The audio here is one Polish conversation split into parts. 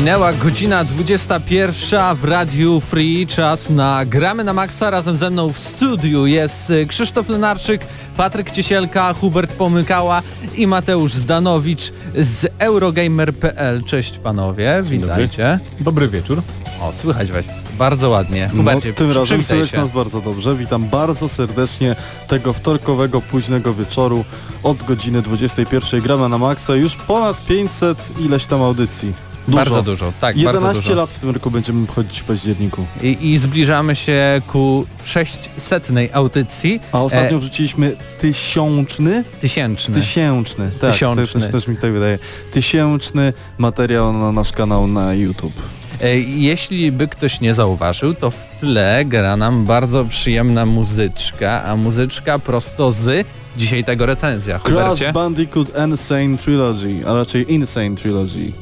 Minęła godzina 21 w Radiu Free, czas na Gramy na Maxa. Razem ze mną w studiu jest Krzysztof Lenarczyk, Patryk Ciesielka, Hubert Pomykała i Mateusz Zdanowicz z Eurogamer.pl. Cześć panowie, witajcie. Dobry wieczór. O, słychać was bardzo ładnie. Hubercie, no, tym razem słychać nas bardzo dobrze. Witam bardzo serdecznie tego wtorkowego, późnego wieczoru od godziny 21. Gramy na maksa. Już ponad 500 ileś tam audycji. Dużo. Bardzo dużo, tak, 11 bardzo dużo. lat w tym roku będziemy chodzić w październiku. I, I zbliżamy się ku 600 audycji. A ostatnio E, wrzuciliśmy tysiączny, tysięczny. tysięczny, tak, Tysiączny. To, też, też mi tak wydaje, tysięczny materiał na nasz kanał na YouTube. E, Jeśli by ktoś nie zauważył, to w tle gra nam bardzo przyjemna muzyczka, a muzyczka prosto z dzisiaj tego recenzja. Crash? Bandicoot Insane Trilogy, a raczej Insane Trilogy.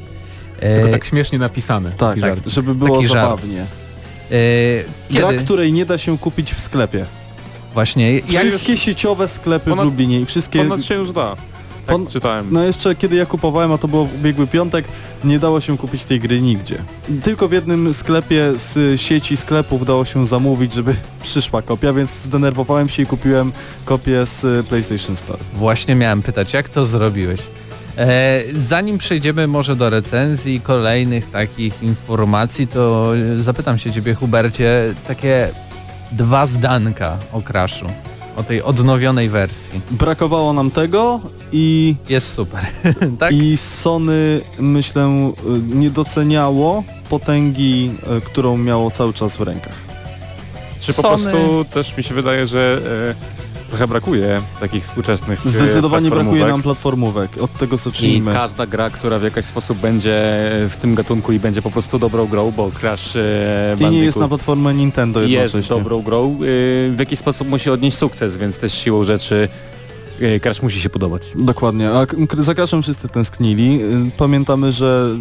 E, Tylko tak śmiesznie napisane. Tak, taki tak, żeby było Taki żart. zabawnie. e, Gra, kiedy której nie da się kupić w sklepie. właśnie jak, Wszystkie sieciowe sklepy Ponad- w Lublinie i wszystkie... Ponoć się już da. Tak Pon- czytałem. No jeszcze kiedy ja kupowałem, a to było w ubiegły piątek, nie dało się kupić tej gry nigdzie. Tylko w jednym sklepie z sieci sklepów dało się zamówić, żeby przyszła kopia, więc zdenerwowałem się i kupiłem kopię z PlayStation Store. Właśnie miałem pytać, jak to zrobiłeś? E, zanim przejdziemy może do recenzji i kolejnych takich informacji, to zapytam się ciebie Hubercie, takie dwa zdanka o Crashu, o tej odnowionej wersji. Brakowało nam tego i, Jest super, tak? i Sony, myślę, y, nie doceniało potęgi, y, którą miało cały czas w rękach. Czy po Sony- prostu też mi się wydaje, że e, trochę brakuje takich współczesnych e, Zdecydowanie brakuje nam platformówek, od tego I zacznijmy. każda gra, która w jakiś sposób będzie w tym gatunku i będzie po prostu dobrą grą, bo Crash e, I nie jest na Bandicoot platformę Nintendo jest jednocześnie. dobrą grą, e, w jakiś sposób musi odnieść sukces, więc też siłą rzeczy Crash musi się podobać. Dokładnie, a za Crashem wszyscy tęsknili. Y, Pamiętamy, że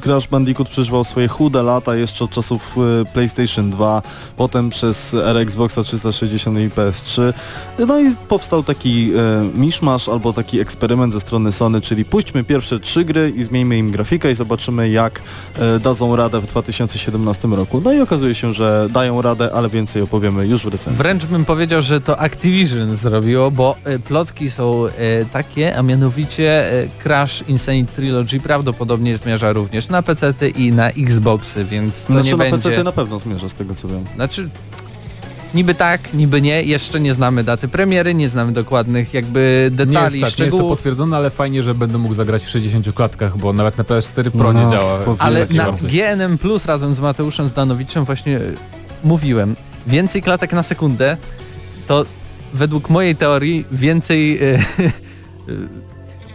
Crash Bandicoot przeżywał swoje chude lata jeszcze od czasów y, PlayStation 2, potem przez era Xboxa 360 i PS3. No i powstał taki y, miszmasz albo taki eksperyment ze strony Sony, czyli puśćmy pierwsze trzy gry i zmieńmy im grafikę i zobaczymy jak y, dadzą radę w 2017 roku. No i okazuje się, że dają radę, ale więcej opowiemy już w recenzji. Wręcz bym powiedział, że to Activision zrobiło, bo e, plotki są e, takie, a mianowicie e, Crash Insane Trilogy prawdopodobnie zmierza również na PC i na Xboxy, więc to Znaczy nie na będzie... PC na pewno zmierza z tego co wiem. Znaczy, niby tak, niby nie, jeszcze nie znamy daty premiery, nie znamy dokładnych jakby Nie jest, detali, tak, nie jest to szczegółów, potwierdzone, ale fajnie, że będę mógł zagrać w 60 klatkach, bo nawet na PS4 Pro No, nie działa. ale na. GNM Plus razem z Mateuszem Zdanowiczem właśnie e, mówiłem, więcej klatek na sekundę, to według mojej teorii więcej e,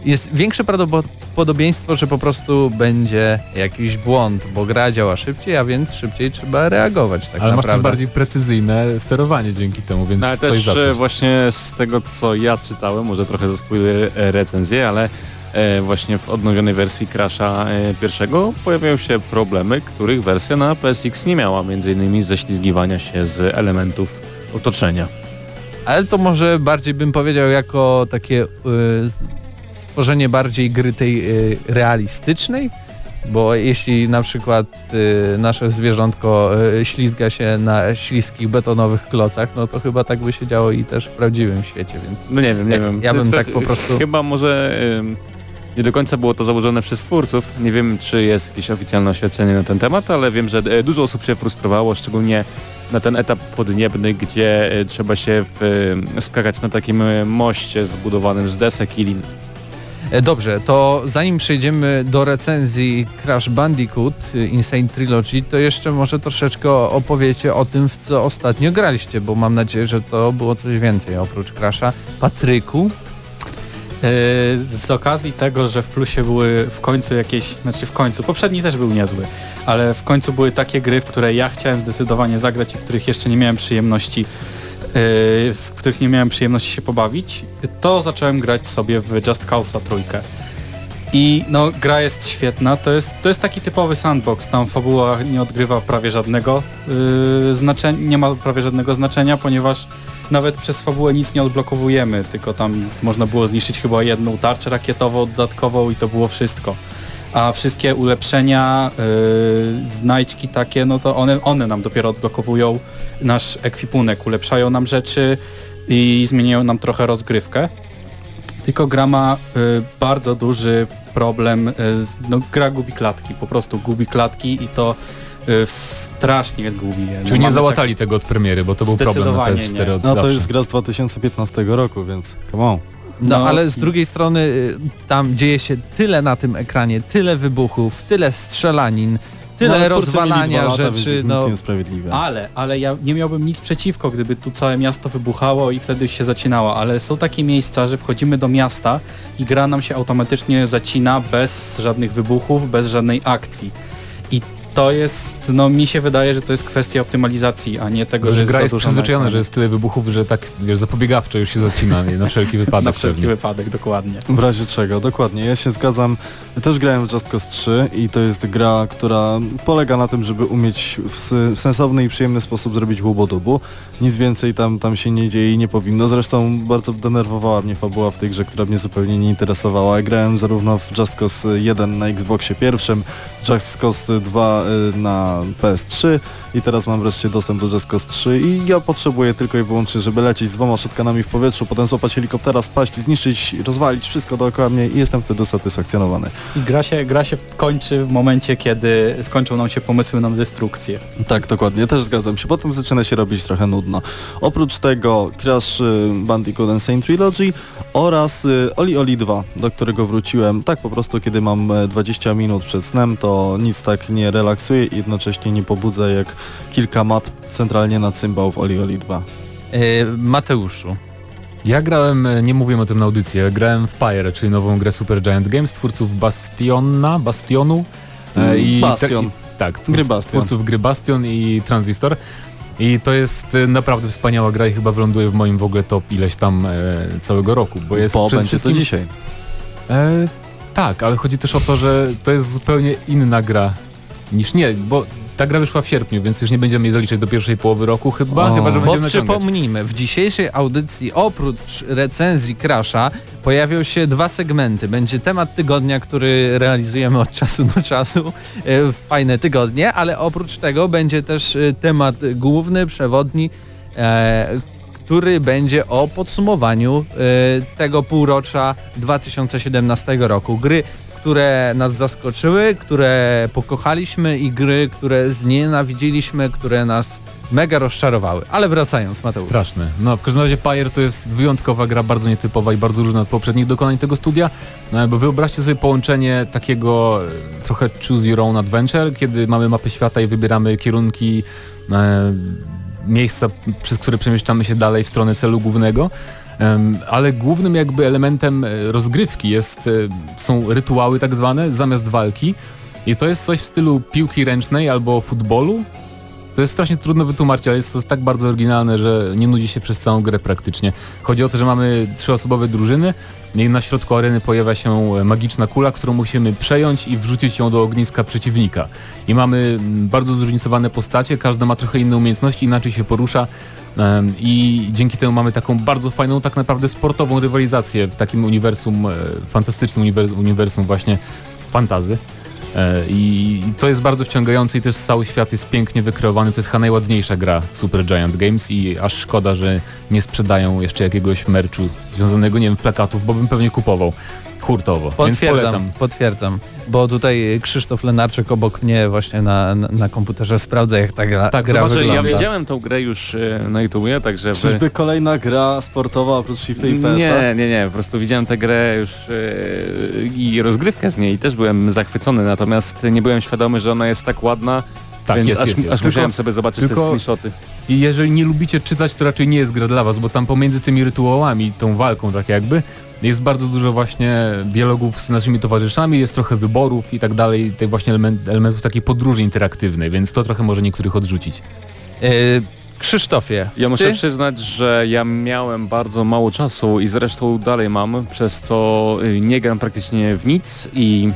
jest większe prawdopodobieństwo, że po prostu będzie jakiś błąd, bo gra działa szybciej, a więc szybciej trzeba reagować tak ale masz też naprawdę. bardziej precyzyjne sterowanie dzięki temu, więc No ale coś też za e, coś. właśnie z tego co ja czytałem, może trochę zaspoiluję e, recenzję, ale e, właśnie w odnowionej wersji Crasha e, pierwszego pojawiają się problemy, których wersja na PSX nie miała, między innymi ześlizgiwania się z elementów otoczenia. Ale to może bardziej bym powiedział jako takie y, stworzenie bardziej gry tej y, realistycznej, bo jeśli na przykład y, nasze zwierzątko y, ślizga się na śliskich betonowych klocach, no to chyba tak by się działo i też w prawdziwym świecie, więc No nie wiem, nie Ja- wiem. ja bym To- tak po prostu- Chyba może ym, nie do końca było to założone przez twórców. Nie wiem, czy jest jakieś oficjalne oświadczenie na ten temat, ale wiem, że e, dużo osób się frustrowało, szczególnie na ten etap podniebny, gdzie e, trzeba się w, e, skakać na takim moście zbudowanym z desek i lin. Dobrze, to zanim przejdziemy do recenzji Crash Bandicoot Insane Trilogy, to jeszcze może troszeczkę opowiecie o tym, w co ostatnio graliście, bo mam nadzieję, że to było coś więcej oprócz Crasha. Patryku, z okazji tego, że w plusie były w końcu jakieś, znaczy w końcu, poprzedni też był niezły, ale w końcu były takie gry, w które ja chciałem zdecydowanie zagrać i których jeszcze nie miałem przyjemności, yy, z których nie miałem przyjemności się pobawić, to zacząłem grać sobie w Just Cause'a trójkę. I no, gra jest świetna, to jest, to jest taki typowy sandbox, tam fabuła nie odgrywa prawie żadnego yy, znaczenia, nie ma prawie żadnego znaczenia, ponieważ nawet przez fabułę nic nie odblokowujemy, tylko tam można było zniszczyć chyba jedną tarczę rakietową dodatkową i to było wszystko. a wszystkie ulepszenia, yy, znajdźki takie, no to one, one nam dopiero odblokowują nasz ekwipunek, ulepszają nam rzeczy i zmieniają nam trochę rozgrywkę. Tylko gra ma y, bardzo duży problem, y, no gra gubi klatki, po prostu gubi klatki i to y, strasznie gubi je. No, Czyli nie załatali tego od premiery, bo to był problem na Zdecydowanie PS4 nie. od No to zawsze. jest gra z 2015 roku, więc come on. No, No ale z drugiej strony y, tam dzieje się tyle na tym ekranie, tyle wybuchów, tyle strzelanin, tyle No, rozwalania rzeczy. No. Ale, ale ja nie miałbym nic przeciwko, gdyby tu całe miasto wybuchało i wtedy się zacinało, ale są takie miejsca, że wchodzimy do miasta i gra nam się automatycznie zacina bez żadnych wybuchów, bez żadnej akcji. To jest, no mi się wydaje, że to jest kwestia optymalizacji, a nie tego, Że, że jest gra jest przyzwyczajona, że jest tyle wybuchów, że tak wiesz, zapobiegawczo już się zacina nie? na wszelki wypadek Na wszelki pewnie. wypadek, dokładnie. W razie czego, dokładnie. Ja się zgadzam. Też grałem w Just Cause 3 i to jest gra, która polega na tym, żeby umieć w, sensowny i przyjemny sposób zrobić łubodubu. Nic więcej tam, tam się nie dzieje i nie powinno. Zresztą bardzo denerwowała mnie fabuła w tej grze, która mnie zupełnie nie interesowała. Grałem zarówno w Just Cause 1 na Xboxie pierwszym, Just Cause 2 y, na PS3 i teraz mam wreszcie dostęp do Just Cause 3 i ja potrzebuję tylko i wyłącznie, żeby lecieć z dwoma shotgunami w powietrzu, potem złapać helikoptera, spaść, zniszczyć, rozwalić wszystko dookoła mnie i jestem wtedy usatysfakcjonowany. I gra się, gra się kończy w momencie, kiedy skończą nam się pomysły na destrukcję. Tak, dokładnie, też zgadzam się. Potem zaczyna się robić trochę nudno. Oprócz tego Crash y, Bandicoot Insane Trilogy oraz y, Oli Oli 2, do którego wróciłem tak po prostu, kiedy mam e, 20 minut przed snem, to nic tak nie relaksuje i jednocześnie nie pobudza jak kilka mat centralnie na cymbał w Oli Oli 2. y, Mateuszu, Ja grałem, e, nie mówiłem o tym na audycji, ale grałem w Pyre, czyli nową grę Super Giant Games, twórców Bastiona, Bastionu. e, i Bastion. i- tak, twórc, Gry Bastion. twórców gry Bastion i Transistor. I to jest e, naprawdę wspaniała gra i chyba wyląduje w moim w ogóle top ileś tam e, całego roku, bo jest Bo przede będzie to wszystkim- dzisiaj. E, tak, ale chodzi też o to, że to jest zupełnie inna gra niż nie, bo ta gra wyszła w sierpniu, więc już nie będziemy jej zaliczać do pierwszej połowy roku chyba, O. chyba że bo będziemy naciągać. przypomnijmy, w dzisiejszej audycji oprócz recenzji Crasha pojawią się dwa segmenty. Będzie temat tygodnia, który realizujemy od czasu do czasu. E, Fajne tygodnie, ale oprócz tego będzie też e, temat główny, przewodni, e, który będzie o podsumowaniu e, tego półrocza 2017 roku. Gry, które nas zaskoczyły, które pokochaliśmy i gry, które znienawidziliśmy, które nas mega rozczarowały. Ale wracając, Mateusz. Straszne. No w każdym razie Pyre to jest wyjątkowa gra, bardzo nietypowa i bardzo różna od poprzednich dokonań tego studia, no, bo wyobraźcie sobie połączenie takiego e, trochę choose your own adventure, kiedy mamy mapę świata i wybieramy kierunki e, miejsca, przez które przemieszczamy się dalej w stronę celu głównego. Ale głównym jakby elementem e, rozgrywki jest, e, są rytuały tak zwane zamiast walki i to jest coś w stylu piłki ręcznej albo futbolu, to jest strasznie trudno wytłumaczyć, ale jest to tak bardzo oryginalne, że nie nudzi się przez całą grę praktycznie. Chodzi o to, że mamy trzyosobowe drużyny na środku areny pojawia się magiczna kula, którą musimy przejąć i wrzucić ją do ogniska przeciwnika. I mamy mm, bardzo zróżnicowane postacie, każda ma trochę inne umiejętności, inaczej się porusza i dzięki temu mamy taką bardzo fajną, tak naprawdę sportową rywalizację w takim uniwersum, e, fantastycznym uniwer- uniwersum właśnie fantazy. E, I to jest bardzo wciągające i też cały świat jest pięknie wykreowany. To jest chyba najładniejsza gra Super Giant Games i aż szkoda, że nie sprzedają jeszcze jakiegoś merchu związanego, nie wiem, plakatów, bo bym pewnie kupował hurtowo. Więc Potwierdzam, polecam. potwierdzam, bo tutaj Krzysztof Lenarczyk obok mnie właśnie na, na, na komputerze sprawdza jak ta gra, Tak, gra Znaczy, ja wiedziałem tą grę już e, na YouTubie, także... wy- Czyżby kolejna gra sportowa oprócz FIFA i PSA? Nie, nie, nie, po prostu widziałem tę grę już e, i rozgrywkę z niej też byłem zachwycony, natomiast nie byłem świadomy, że ona jest tak ładna, Tak, więc jest, aż, jest, jest. aż Tylko- musiałem sobie zobaczyć tylko- te screenshoty. I jeżeli nie lubicie czytać, to raczej nie jest gra dla was, bo tam pomiędzy tymi rytuałami, tą walką tak jakby, jest bardzo dużo właśnie dialogów z naszymi towarzyszami, jest trochę wyborów i tak dalej, tych właśnie element, elementów takiej podróży interaktywnej, więc to trochę może niektórych odrzucić. E, Krzysztofie, Ja ty? muszę przyznać, że ja miałem bardzo mało czasu i zresztą dalej mam, przez co y, nie gram praktycznie w nic i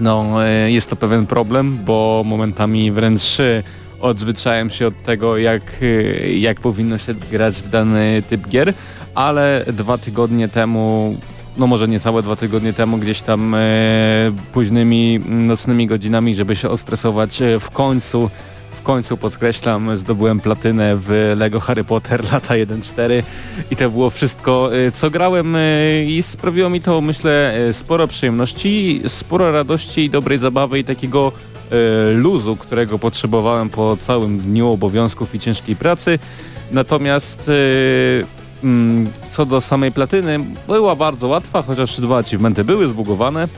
no y, jest to pewien problem, bo momentami wręcz y, odzwyczaiłem się od tego, jak, y, jak powinno się grać w dany typ gier, ale dwa tygodnie temu no może niecałe dwa tygodnie temu gdzieś tam e, późnymi nocnymi godzinami, żeby się ostresować e, w końcu w końcu podkreślam, zdobyłem platynę w LEGO Harry Potter lata 1.4 i to było wszystko, e, co grałem e, i sprawiło mi to, myślę, sporo przyjemności, sporo radości i dobrej zabawy i takiego luzu, którego potrzebowałem po całym dniu obowiązków i ciężkiej pracy. Natomiast mm, co do samej platyny, była bardzo łatwa, chociaż dwa achievementy były zbugowane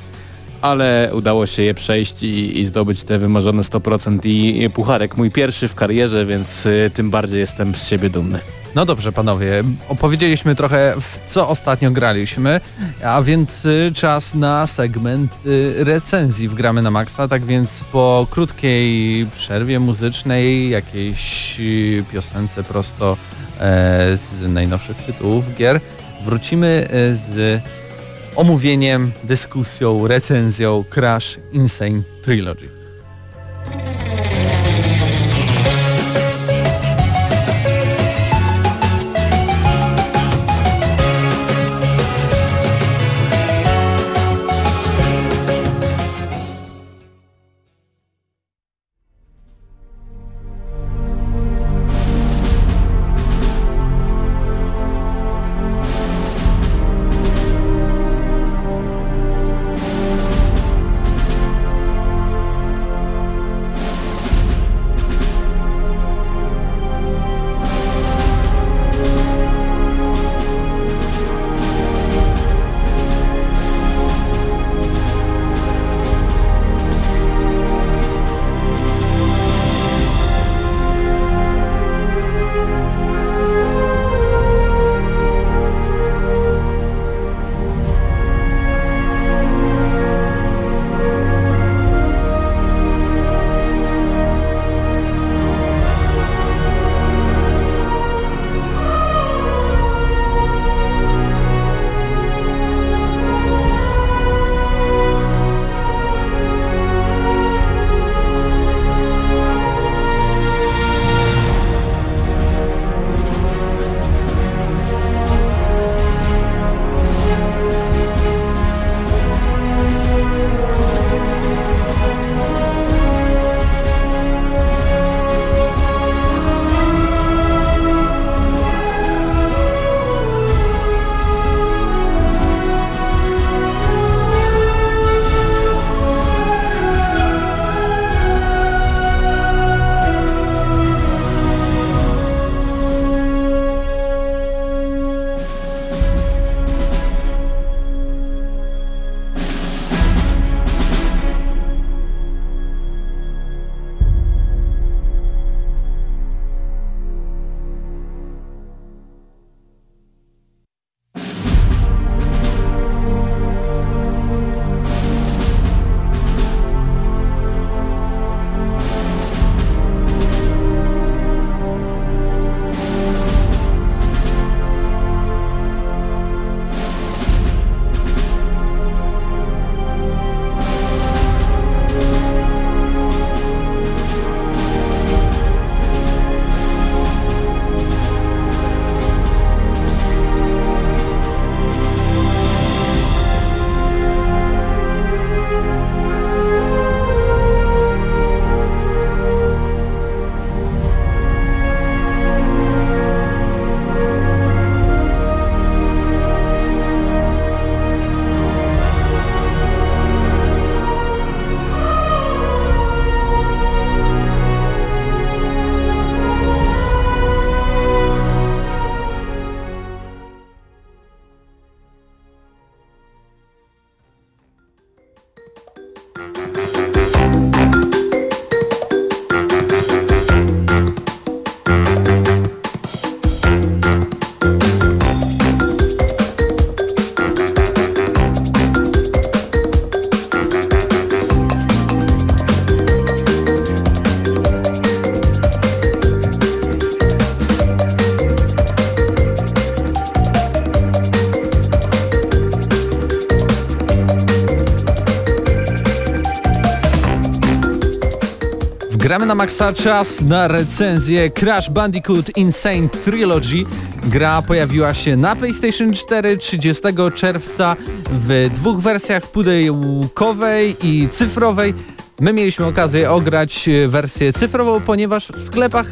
ale udało się je przejść i, i zdobyć te wymarzone 100% i, pucharek. Mój pierwszy w karierze, więc y, tym bardziej jestem z siebie dumny. No dobrze panowie, opowiedzieliśmy trochę w co ostatnio graliśmy, a więc y, czas na segment y, recenzji w Gramy na Maxa, tak więc po krótkiej przerwie muzycznej, jakiejś piosence prosto z najnowszych tytułów gier, wrócimy e, z omówieniem, dyskusją, recenzją Crash Insane Trilogy. Gramy na maksa czas na recenzję Crash Bandicoot Insane Trilogy. Gra pojawiła się na PlayStation 4 30 czerwca w dwóch wersjach pudełkowej i cyfrowej. My mieliśmy okazję ograć wersję cyfrową, ponieważ w sklepach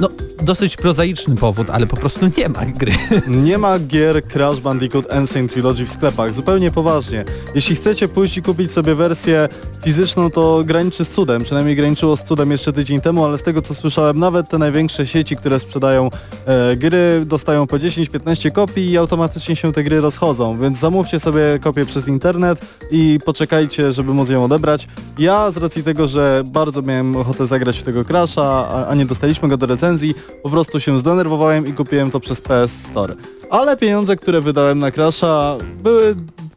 no, dosyć prozaiczny powód, ale po prostu nie ma gry. Nie ma gier Crash Bandicoot Insane Trilogy w sklepach, zupełnie poważnie. Jeśli chcecie pójść i kupić sobie wersję fizyczną, to graniczy z cudem, przynajmniej graniczyło z cudem jeszcze tydzień temu, ale z tego co słyszałem, nawet te największe sieci, które sprzedają e, gry, dostają po 10-15 kopii i automatycznie się te gry rozchodzą, więc zamówcie sobie kopię przez internet i poczekajcie, żeby móc ją odebrać. Ja z racji tego, że bardzo miałem ochotę zagrać w tego Crasha, a, a nie dostaliśmy go do recenzji, po prostu się zdenerwowałem i kupiłem to przez PS Store. Ale pieniądze, które wydałem na Crasha były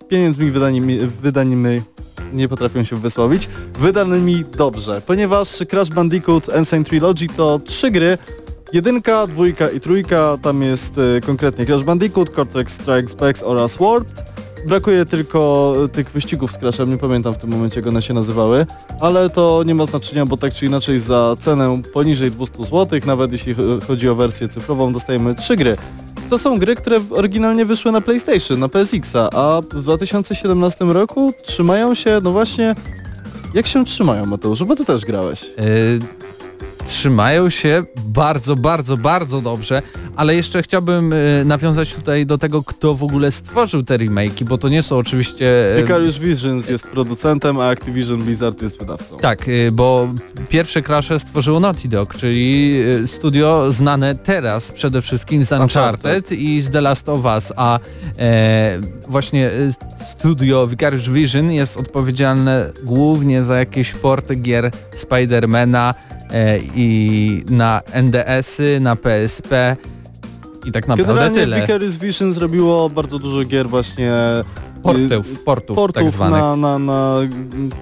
pieniędzmi wydanymi, wydanymi nie potrafię się wysłowić, wydanymi dobrze, ponieważ Crash Bandicoot Insane Trilogy to trzy gry, jedynka, dwójka i trójka, tam jest y, konkretnie Crash Bandicoot, Cortex Strikes Back oraz Warped. Brakuje tylko tych wyścigów z Crashem, nie pamiętam w tym momencie jak one się nazywały, ale to nie ma znaczenia, bo tak czy inaczej za cenę poniżej 200 zł, nawet jeśli ch- chodzi o wersję cyfrową, dostajemy trzy gry. To są gry, które oryginalnie wyszły na PlayStation, na PSX-a, a w 2017 roku trzymają się, no właśnie, jak się trzymają Mateuszu, bo ty też grałeś. Yy, trzymają się bardzo, bardzo, bardzo dobrze, ale jeszcze chciałbym yy, nawiązać tutaj do tego, kto w ogóle stworzył te remake'i, bo to nie są oczywiście... yy, Vicarious Visions jest producentem, a Activision Blizzard jest wydawcą. Tak, y, bo pierwsze Crash'e stworzyło Naughty Dog, czyli studio znane teraz przede wszystkim z Uncharted i z The Last of Us, a e, właśnie studio Vicarious Vision jest odpowiedzialne głównie za jakieś porty gier Spidermana e, i na NDS-y, na PSP i tak naprawdę Generalnie tyle. Vicarious Vision zrobiło bardzo dużo gier właśnie Portów, portów, portów tak zwanych. na, na, na,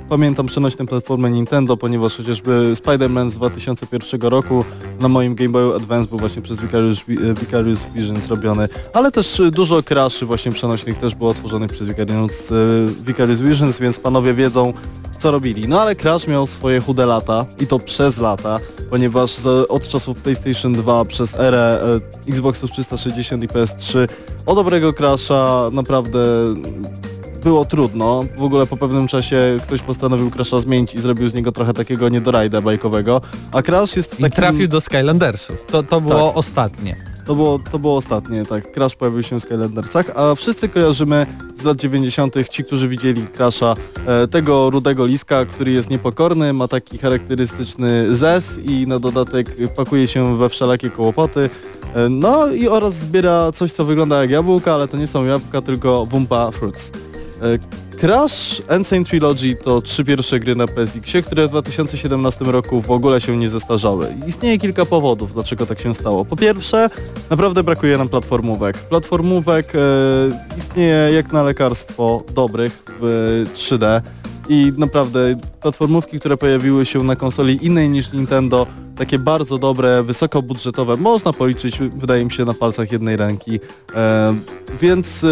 pamiętam przenośne platformy Nintendo, ponieważ chociażby Spider-Man z 2001 roku na moim Game Boy Advance był właśnie przez Vicarious, Vi- e, Vicarious Vision zrobiony, ale też e, dużo crashy właśnie przenośnych też było tworzonych przez Vicarious, e, Vicarious Visions, więc panowie wiedzą co robili. No ale Crash miał swoje chude lata i to przez lata, ponieważ od czasów PlayStation 2 przez erę e, Xboxów 360 i PS3 o dobrego Crasha naprawdę było trudno. W ogóle po pewnym czasie ktoś postanowił Crasha zmienić i zrobił z niego trochę takiego niedorajda bajkowego. A Crash jest I takim... trafił do Skylandersów. To, to było Tak. ostatnie. To było, to było ostatnie, tak. Crash pojawił się w Skylandersach, a wszyscy kojarzymy z lat 90. ci, którzy widzieli Crasha, e, tego rudego liska, który jest niepokorny, ma taki charakterystyczny zes i na dodatek pakuje się we wszelakie kołopoty. E, no i oraz zbiera coś, co wygląda jak jabłka, ale to nie są jabłka, tylko Wumpa Fruits. E, Crash Insane Trilogy to trzy pierwsze gry na PSX-ie, które w 2017 roku w ogóle się nie zestarzały. Istnieje kilka powodów, dlaczego tak się stało. Po pierwsze, naprawdę brakuje nam platformówek. Platformówek e, istnieje jak na lekarstwo dobrych w 3D i naprawdę platformówki, które pojawiły się na konsoli innej niż Nintendo, takie bardzo dobre, wysokobudżetowe, można policzyć, wydaje mi się, na palcach jednej ręki. E, więc e,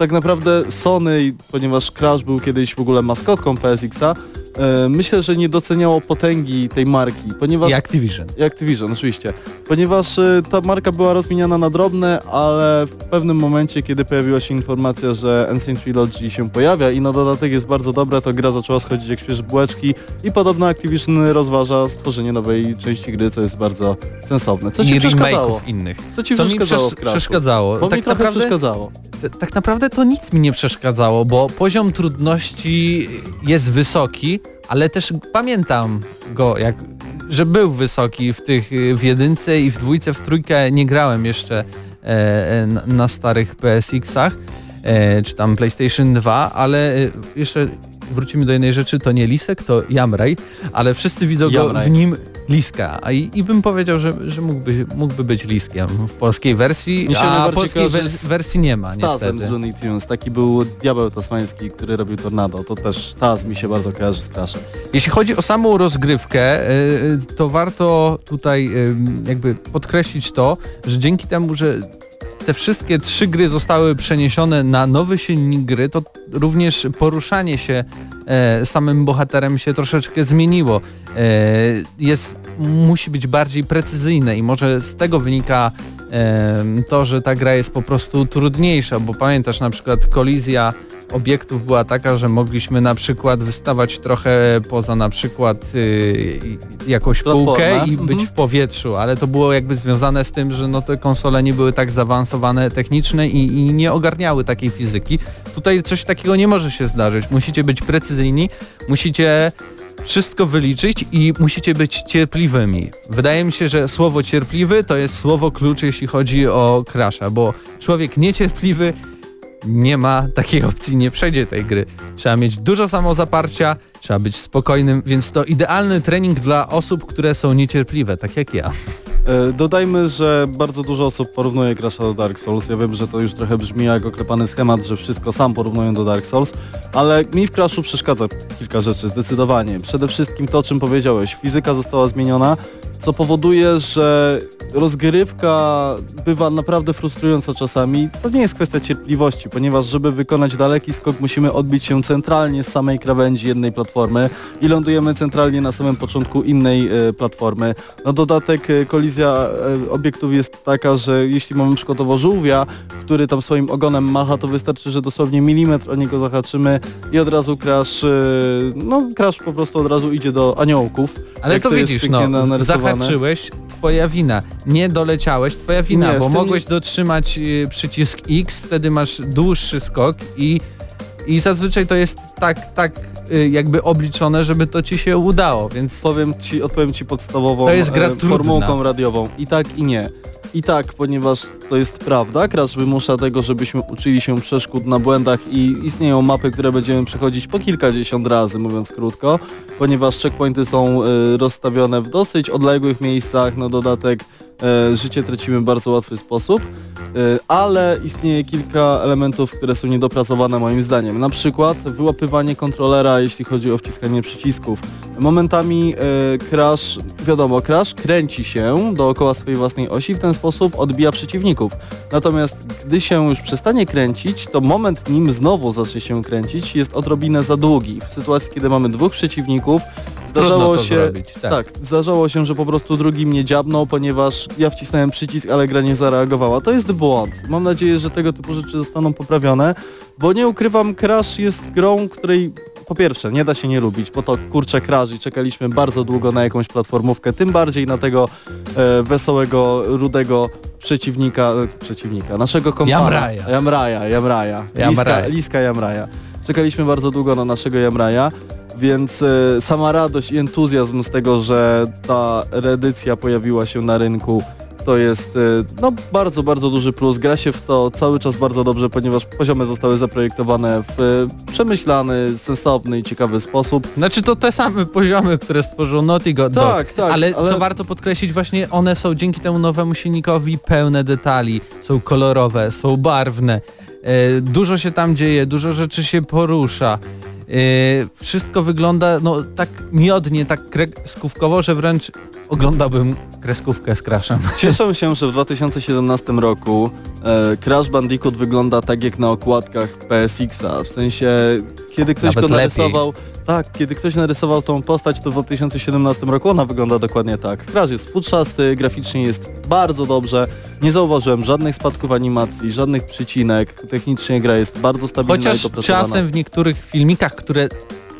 tak naprawdę Sony, ponieważ Crash był kiedyś w ogóle maskotką PSX-a, e, myślę, że nie doceniało potęgi tej marki, ponieważ... I Activision. I Activision, oczywiście. Ponieważ y, ta marka była rozmieniana na drobne, ale w pewnym momencie, kiedy pojawiła się informacja, że Insane Trilogy się pojawia i na dodatek jest bardzo dobra, to gra zaczęła schodzić jak świeże bułeczki i podobno Activision rozważa stworzenie nowej części gry, co jest bardzo sensowne. Co ci I przeszkadzało? innych. Co ci Co mi przeszkadzało przesz- Crashu? przeszkadzało? Bo mi tak, trochę naprawdę, przeszkadzało. tak naprawdę to nic mi nie przeszkadzało, bo poziom trudności jest wysoki, ale też pamiętam go, jak, że był wysoki w tych y, w jedynce i w dwójce, w trójkę nie grałem jeszcze e, e, na, na starych PSX-ach, e, czy tam PlayStation 2, ale e, jeszcze wrócimy do jednej rzeczy, to nie Lisek, to Jamraj, ale wszyscy widzą go Jamraj. w nim Liska, a i, i bym powiedział, że, że mógłby, mógłby być Liskiem w polskiej wersji, Mi się a polskiej wers- wersji nie ma Z Tazem niestety. z Looney Tunes, taki był diabeł tasmański, który robił Tornado, to też Taz mi się bardzo kojarzy z Crashem. Jeśli chodzi o samą rozgrywkę, y, y, to warto tutaj jakby podkreślić to, że dzięki temu, że te wszystkie trzy gry zostały przeniesione na nowy silnik gry, to również poruszanie się e, samym bohaterem się troszeczkę zmieniło. E, jest, musi być bardziej precyzyjne i może z tego wynika e, to, że ta gra jest po prostu trudniejsza, bo pamiętasz na przykład kolizja obiektów była taka, że mogliśmy na przykład wystawać trochę poza na przykład y, jakąś Platformę. półkę i Mhm. być w powietrzu, ale to było jakby związane z tym, że no te konsole nie były tak zaawansowane techniczne i, i nie ogarniały takiej fizyki. Tutaj coś takiego nie może się zdarzyć. Musicie być precyzyjni, musicie wszystko wyliczyć i musicie być cierpliwymi. Wydaje mi się, że słowo cierpliwy to jest słowo klucz, jeśli chodzi o Crasha, bo człowiek niecierpliwy nie ma takiej opcji, nie przejdzie tej gry. Trzeba mieć dużo samozaparcia, trzeba być spokojnym, więc to idealny trening dla osób, które są niecierpliwe, tak jak ja. E, Dodajmy, że bardzo dużo osób porównuje Crash'a do Dark Souls. Ja wiem, że to już trochę brzmi jak oklepany schemat, że wszystko sam porównują do Dark Souls, ale mi w Crash'u przeszkadza kilka rzeczy, zdecydowanie. Przede wszystkim to, o czym powiedziałeś. Fizyka została zmieniona, co powoduje, że rozgrywka bywa naprawdę frustrująca czasami. To nie jest kwestia cierpliwości, ponieważ żeby wykonać daleki skok musimy odbić się centralnie z samej krawędzi jednej platformy i lądujemy centralnie na samym początku innej e, platformy. Na dodatek e, kolizja e, obiektów jest taka, że jeśli mamy przykładowo żółwia, który tam swoim ogonem macha, to wystarczy, że dosłownie milimetr o niego zahaczymy i od razu crash, no crash po prostu od razu idzie do aniołków. Ale to, widzisz, no, na- zahaczyłeś, twoja wina. Nie doleciałeś, twoja wina, Nie, bo mogłeś dotrzymać y, przycisk X, wtedy masz dłuższy skok i, i zazwyczaj to jest tak, tak y, jakby obliczone, żeby to ci się udało, więc Powiem ci, odpowiem ci podstawową To jest gra e, formułką radiową. I tak i nie. I tak, ponieważ to jest prawda, Crash wymusza tego, żebyśmy uczyli się przeszkód na błędach i istnieją mapy, które będziemy przechodzić po kilkadziesiąt razy, mówiąc krótko, ponieważ checkpointy są e, rozstawione w dosyć odległych miejscach, na dodatek życie tracimy w bardzo łatwy sposób, e, ale istnieje kilka elementów, które są niedopracowane moim zdaniem. Na przykład wyłapywanie kontrolera, jeśli chodzi o wciskanie przycisków. Momentami e, Crash, wiadomo, Crash kręci się dookoła swojej własnej osi, w ten sposób odbija przeciwników. Natomiast gdy się już przestanie kręcić, to moment nim znowu zacznie się kręcić jest odrobinę za długi. W sytuacji, kiedy mamy dwóch przeciwników, zdarzało trudno to się... zrobić. Tak. Tak, zdarzało się, że po prostu drugi mnie dziabnął, ponieważ ja wcisnąłem przycisk, ale gra nie zareagowała. To jest błąd. Mam nadzieję, że tego typu rzeczy zostaną poprawione, bo nie ukrywam, Crash jest grą, której po pierwsze, nie da się nie lubić, bo to kurczę i czekaliśmy bardzo długo na jakąś platformówkę, tym bardziej na tego e, wesołego, rudego przeciwnika, e, przeciwnika, naszego kompana. Jamraja. Jamraja, Jamraja. Liska, Jamraja. Liska Jamraja. Czekaliśmy bardzo długo na naszego Jamraja, więc e, sama radość i entuzjazm z tego, że ta reedycja pojawiła się na rynku, to jest e, no, bardzo, bardzo duży plus. Gra się w to cały czas bardzo dobrze, ponieważ poziomy zostały zaprojektowane w e, przemyślany, sensowny i ciekawy sposób. Znaczy to te same poziomy, które stworzył Naughty Dog. Tak, tak, ale, ale- co warto podkreślić, właśnie one są dzięki temu nowemu silnikowi pełne detali, są kolorowe, są barwne, dużo się tam dzieje, dużo rzeczy się porusza. E, wszystko wygląda no tak miodnie, tak kreskówkowo, że wręcz oglądałbym kreskówkę z Crashem. Cieszę się, że w 2017 roku e, Crash Bandicoot wygląda tak jak na okładkach PSX-a. W sensie, kiedy ktoś Nawet go lepiej. Tak, kiedy ktoś narysował tą postać, to w 2017 roku ona wygląda dokładnie tak. Crash jest futrzasty, graficznie jest bardzo dobrze. Nie zauważyłem żadnych spadków animacji, żadnych przycinek. Technicznie gra jest bardzo stabilna Chociaż i dopracowana. czasem w niektórych filmikach, które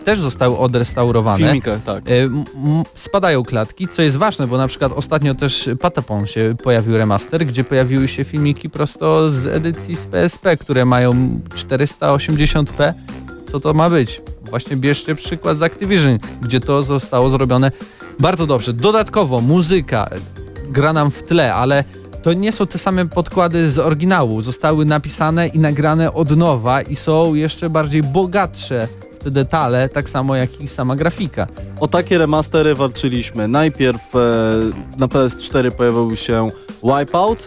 też zostały odrestaurowane, filmikach, tak. E, spadają klatki, co jest ważne, bo na przykład ostatnio też Patapon się pojawił remaster, gdzie pojawiły się filmiki prosto z edycji z PSP, które mają 480p. Co to ma być? Właśnie bierzcie przykład z Activision, gdzie to zostało zrobione bardzo dobrze. Dodatkowo muzyka gra nam w tle, ale to nie są te same podkłady z oryginału. Zostały napisane i nagrane od nowa i są jeszcze bardziej bogatsze w te detale, tak samo jak i sama grafika. O takie remastery walczyliśmy. Najpierw e, na PS4 pojawił się Wipeout,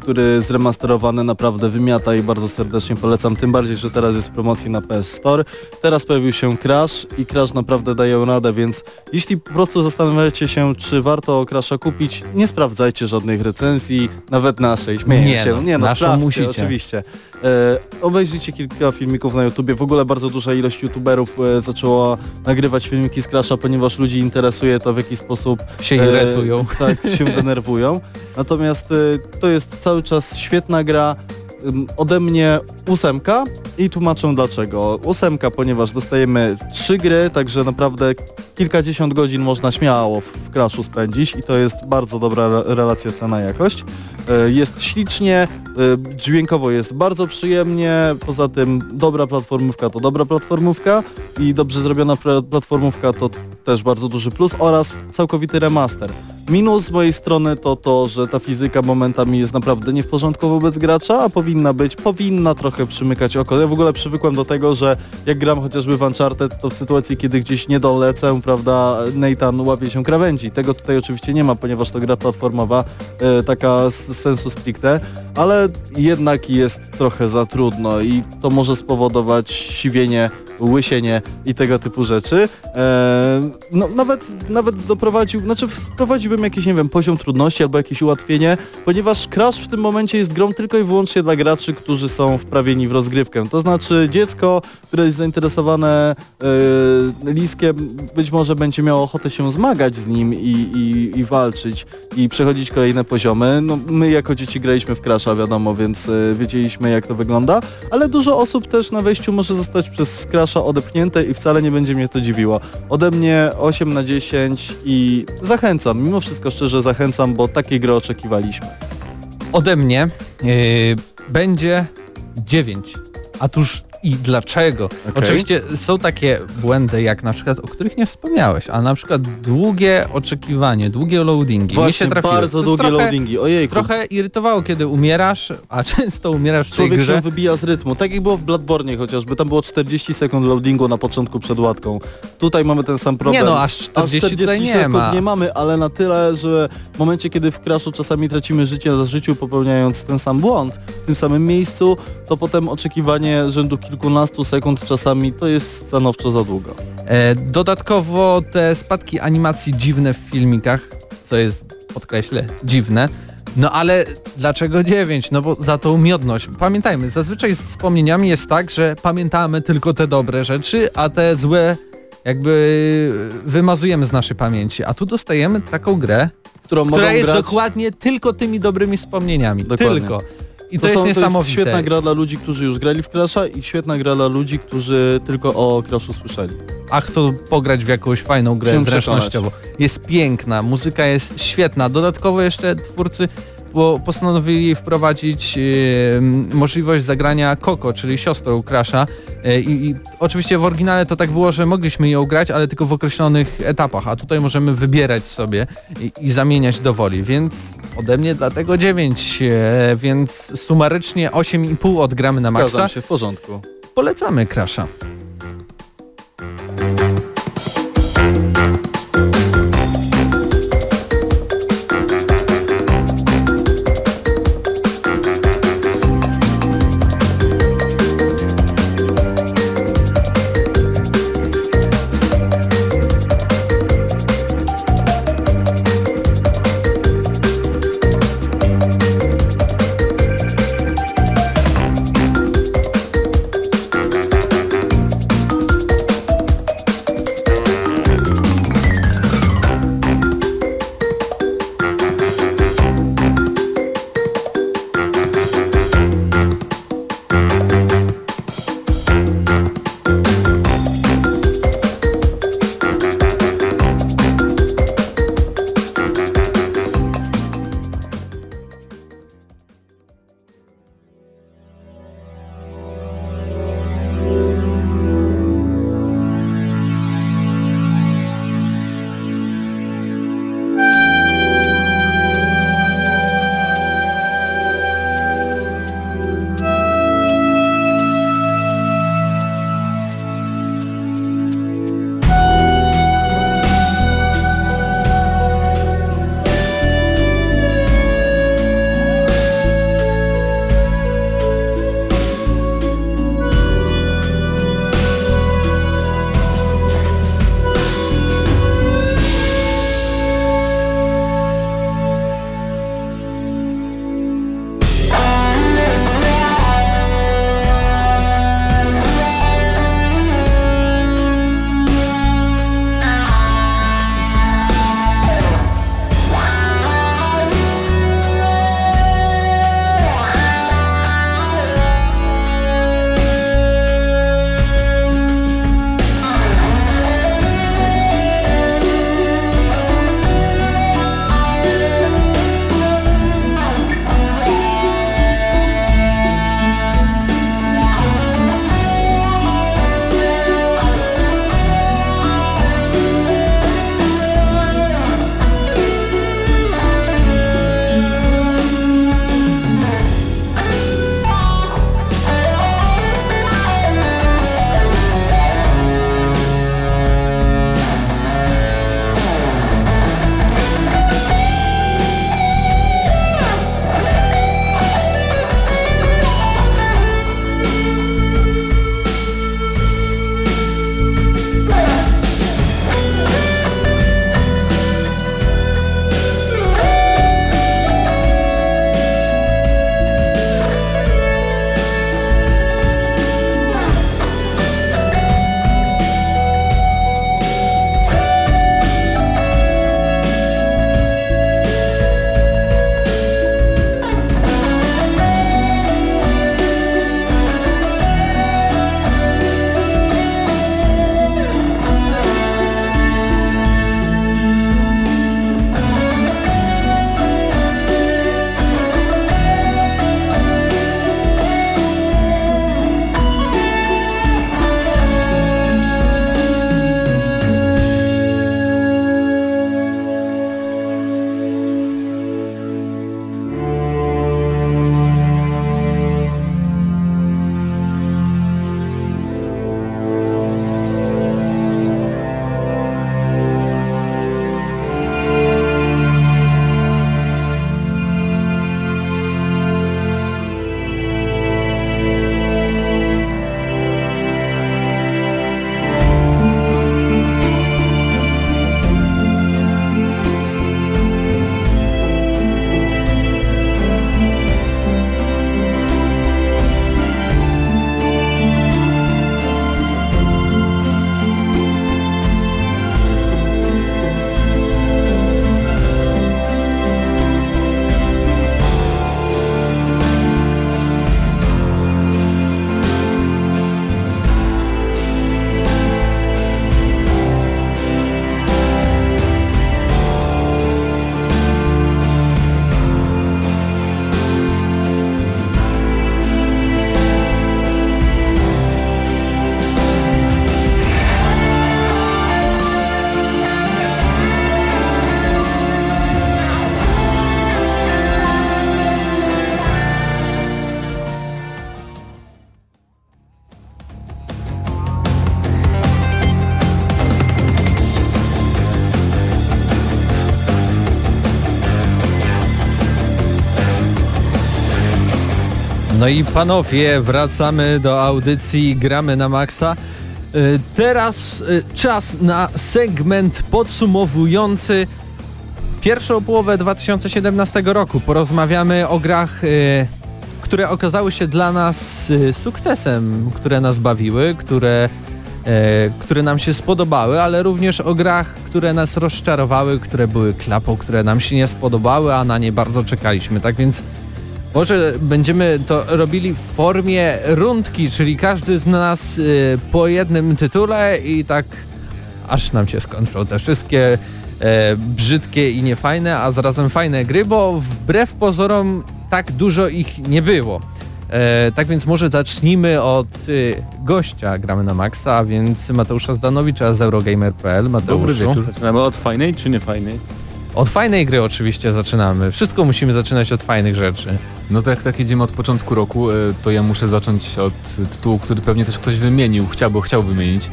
który zremasterowany naprawdę wymiata i bardzo serdecznie polecam, tym bardziej, że teraz jest w promocji na PS Store. Teraz pojawił się Crash i Crash naprawdę daje radę, więc jeśli po prostu zastanawiacie się, czy warto Crasha kupić, nie sprawdzajcie żadnych recenzji, nawet naszej, śmieję Nie się. no, nie no, sprawdźcie, musicie. oczywiście. E, obejrzyjcie kilka filmików na YouTubie, w ogóle bardzo duża ilość YouTuberów e, zaczęła nagrywać filmiki z Crasha, ponieważ ludzi interesuje to, w jaki sposób Się E, irytują. Tak, się denerwują. Natomiast to jest cały czas świetna gra. Ode mnie ósemka i tłumaczę dlaczego. Ósemka, ponieważ dostajemy trzy gry, także naprawdę kilkadziesiąt godzin można śmiało w, Crashu spędzić i to jest bardzo dobra re- relacja cena-jakość. E, Jest ślicznie, e, dźwiękowo jest bardzo przyjemnie, poza tym dobra platformówka to dobra platformówka i dobrze zrobiona pla- platformówka to też bardzo duży plus oraz całkowity remaster. Minus z mojej strony to to, że ta fizyka momentami jest naprawdę nie w porządku wobec gracza, a powinna być, powinna trochę przymykać oko. Ja w ogóle przywykłem do tego, że jak gram chociażby w Uncharted, to w sytuacji, kiedy gdzieś nie dolecę, prawda, Nathan łapie się krawędzi. Tego tutaj oczywiście nie ma, ponieważ to gra platformowa, e, taka z sensu stricte, ale jednak jest trochę za trudno i to może spowodować siwienie łysienie i tego typu rzeczy. E, no, nawet, nawet doprowadził, znaczy wprowadziłbym jakiś, nie wiem, poziom trudności albo jakieś ułatwienie, ponieważ Crash w tym momencie jest grą tylko i wyłącznie dla graczy, którzy są wprawieni w rozgrywkę. To znaczy dziecko, które jest zainteresowane e, Liskiem, być może będzie miało ochotę się zmagać z nim i, i, i walczyć i przechodzić kolejne poziomy. No, my jako dzieci graliśmy w Crasha, wiadomo, więc e, wiedzieliśmy jak to wygląda, ale dużo osób też na wejściu może zostać przez Crasha odepchnięte i wcale nie będzie mnie to dziwiło. Ode mnie 8 na 10 i zachęcam, mimo wszystko szczerze zachęcam, bo takiej gry oczekiwaliśmy. Ode mnie yy, będzie 9. A tuż i dlaczego? Okej. Oczywiście są takie błędy, jak na przykład, o których nie wspomniałeś, a na przykład długie oczekiwanie, długie loadingi. Mi się Właśnie trafiły. bardzo długie trochę, loadingi, ojejku. Trochę irytowało, kiedy umierasz, a często umierasz w Człowiek się wybija z rytmu, tak jak było w Bloodborne chociażby, tam było 40 sekund loadingu na początku przed łatką. Tutaj mamy ten sam problem. Nie no, aż 40, tutaj nie sekund ma. nie mamy, ale na tyle, że w momencie, kiedy w Crashu czasami tracimy życie za życiu, popełniając ten sam błąd w tym samym miejscu, to potem oczekiwanie rzędu kilkunastu sekund czasami to jest stanowczo za długo. E, dodatkowo te spadki animacji dziwne w filmikach, co jest, podkreślę, dziwne. No ale dlaczego 9? No bo za tą miodność. Pamiętajmy, zazwyczaj z wspomnieniami jest tak, że pamiętamy tylko te dobre rzeczy, a te złe jakby wymazujemy z naszej pamięci. A tu dostajemy taką grę, Którą która jest grać... dokładnie tylko tymi dobrymi wspomnieniami. Dokładnie. Tylko. I to, jest są- niesamowite. świetna gra dla ludzi, którzy już grali w Crasha i świetna gra dla ludzi, którzy tylko o Crashu słyszeli. a chcą pograć w jakąś fajną grę Się zręcznościową. Jest piękna, muzyka jest świetna. Dodatkowo jeszcze twórcy po, postanowili wprowadzić e, możliwość zagrania Coco, czyli siostrą Crasha. I, I oczywiście w oryginale to tak było, że mogliśmy ją grać, ale tylko w określonych etapach, a tutaj możemy wybierać sobie i, i zamieniać do woli, więc ode mnie dlatego 9, e, więc sumarycznie 8,5 odgramy na maksa. Zgadzam się, w porządku. Polecamy Crasha. No i panowie, wracamy do audycji Gramy na Maxa. Y, Teraz y, czas na segment podsumowujący pierwszą połowę 2017 roku. Porozmawiamy o grach, y, które okazały się dla nas sukcesem, które nas bawiły, które, które nam się spodobały, ale również o grach, które nas rozczarowały, które były klapą, które nam się nie spodobały, a na nie bardzo czekaliśmy. Tak więc może będziemy to robili w formie rundki, czyli każdy z nas y, po jednym tytule i tak aż nam się skończą te wszystkie e, brzydkie i niefajne, a zarazem fajne gry, bo wbrew pozorom tak dużo ich nie było. E, tak więc może zacznijmy od y, gościa gramy na Maxa, a więc Mateusza Zdanowicza z Eurogamer.pl. Mateuszu. Dobry wieczór. Zaczynamy od fajnej czy nie fajnej? Od fajnej gry oczywiście zaczynamy. Wszystko musimy zaczynać od fajnych rzeczy. No to jak tak jedziemy od początku roku, e, to ja muszę zacząć od tytułu, który pewnie też ktoś wymienił, chciał, bo chciał wymienić,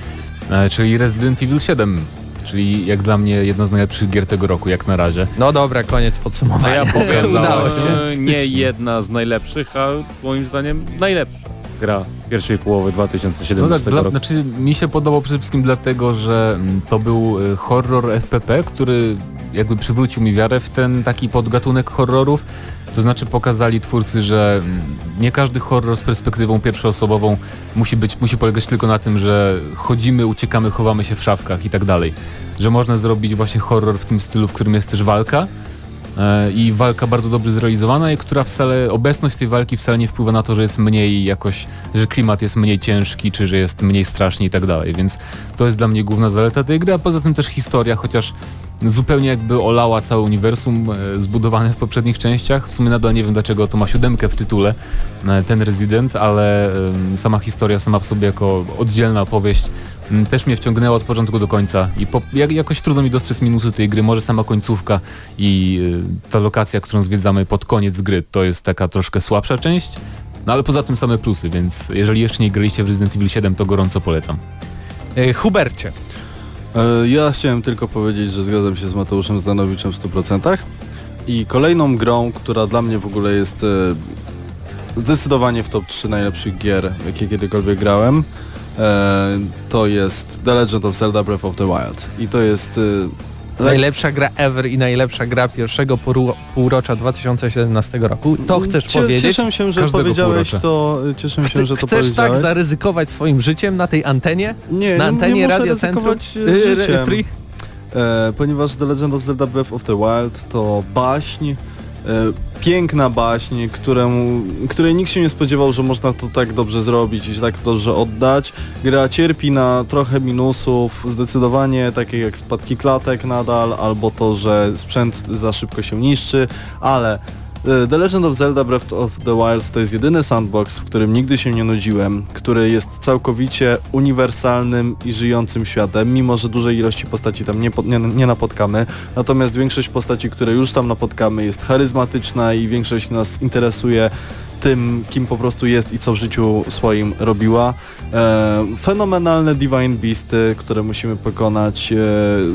e, czyli Resident Evil 7, czyli jak dla mnie jedno z najlepszych gier tego roku, jak na razie. No dobra, koniec podsumowania. ja powiem, Udało się. nie jedna z najlepszych, a moim zdaniem najlepsza gra pierwszej połowy No 2017 tak, dla, roku. znaczy mi się podobał przede wszystkim dlatego, że mm, to był e, horror FPP, który jakby przywrócił mi wiarę w ten taki podgatunek horrorów. To znaczy pokazali twórcy, że mm, nie każdy horror z perspektywą pierwszoosobową musi być, musi polegać tylko na tym, że chodzimy, uciekamy, chowamy się w szafkach i tak dalej. Że można zrobić właśnie horror w tym stylu, w którym jest też walka, E, i walka bardzo dobrze zrealizowana i która wcale, obecność tej walki wcale nie wpływa na to, że jest mniej jakoś, że klimat jest mniej ciężki, czy że jest mniej strasznie i tak dalej, więc to jest dla mnie główna zaleta tej gry, a poza tym też historia, chociaż zupełnie jakby olała całe uniwersum e, zbudowane w poprzednich częściach, w sumie nadal nie wiem dlaczego to ma siódemkę w tytule, e, ten Resident, ale sama historia sama w sobie jako oddzielna opowieść też mnie wciągnęła od początku do końca i po, jak, jakoś trudno mi dostrzec minusy tej gry, może sama końcówka i y, ta lokacja, którą zwiedzamy pod koniec gry, to jest taka troszkę słabsza część, no ale poza tym same plusy, więc jeżeli jeszcze nie graliście w Resident Evil 7, to gorąco polecam. E, Hubercie. E, Ja chciałem tylko powiedzieć, że zgadzam się z Mateuszem Zdanowiczem w 100%. I kolejną grą, która dla mnie w ogóle jest e, zdecydowanie w top 3 najlepszych gier, jakie kiedykolwiek grałem, e, to jest The Legend of Zelda Breath of the Wild. I to jest... e, le- Najlepsza gra ever i najlepsza gra pierwszego pół- półrocza 2017 roku. To chcesz Cie- powiedzieć? Cieszę się, że powiedziałeś półrocza. to, cieszę się, że to Chcesz powiedziałeś. tak zaryzykować swoim życiem na tej antenie? nie, na nie, antenie nie Radio Centrum? ryzykować e, Yy, życiem. free? E, ponieważ The Legend of Zelda Breath of the Wild to baśń, e, piękna baśń, któremu, której nikt się nie spodziewał, że można to tak dobrze zrobić i tak dobrze oddać. Gra cierpi na trochę minusów, zdecydowanie takie jak spadki klatek nadal, albo to, że sprzęt za szybko się niszczy, ale The Legend of Zelda Breath of the Wild to jest jedyny sandbox, w którym nigdy się nie nudziłem, który jest całkowicie uniwersalnym i żyjącym światem, mimo że dużej ilości postaci tam nie, nie, nie napotkamy. Natomiast większość postaci, które już tam napotkamy jest charyzmatyczna i większość nas interesuje tym, kim po prostu jest i co w życiu swoim robiła. E, fenomenalne Divine Beasty, które musimy pokonać, e,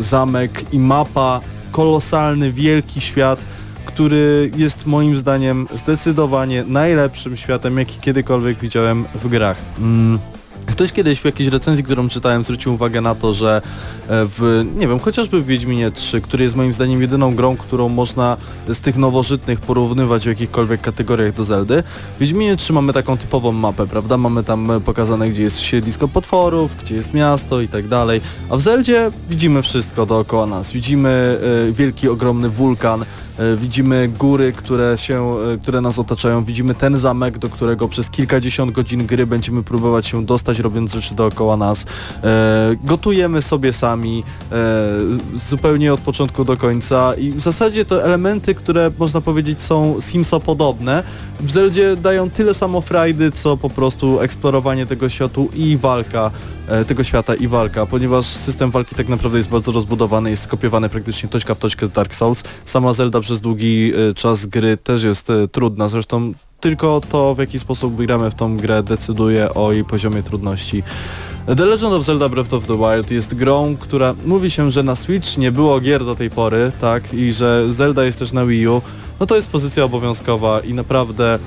zamek i mapa, kolosalny, wielki świat, który jest moim zdaniem zdecydowanie najlepszym światem, jaki kiedykolwiek widziałem w grach. Mm. Ktoś kiedyś w jakiejś recenzji, którą czytałem, zwrócił uwagę na to, że e, w, nie wiem, chociażby w Wiedźminie 3, który jest moim zdaniem jedyną grą, którą można z tych nowożytnych porównywać w jakichkolwiek kategoriach do Zeldy. W Wiedźminie 3 mamy taką typową mapę, prawda? Mamy tam e, pokazane, gdzie jest siedlisko potworów, gdzie jest miasto i tak dalej. A w Zeldzie widzimy wszystko dookoła nas. Widzimy e, wielki, ogromny wulkan, widzimy góry, które się, e, które nas otaczają, widzimy ten zamek, do którego przez kilkadziesiąt godzin gry będziemy próbować się dostać, robiąc rzeczy dookoła nas. E, gotujemy sobie sami, e, zupełnie od początku do końca. I w zasadzie to elementy, które można powiedzieć są Simso-podobne, w Zeldzie dają tyle samo frajdy, co po prostu eksplorowanie tego światu i walka e, tego świata i walka, ponieważ system walki tak naprawdę jest bardzo rozbudowany, jest skopiowany praktycznie toczka w toczkę z Dark Souls. Sama Zelda przez długi e, czas gry też jest e, trudna, zresztą tylko to w jaki sposób gramy w tą grę decyduje o jej poziomie trudności. The Legend of Zelda Breath of the Wild jest grą, która mówi się, że na Switch nie było gier do tej pory, tak, i że Zelda jest też na Wii U, no to jest pozycja obowiązkowa i naprawdę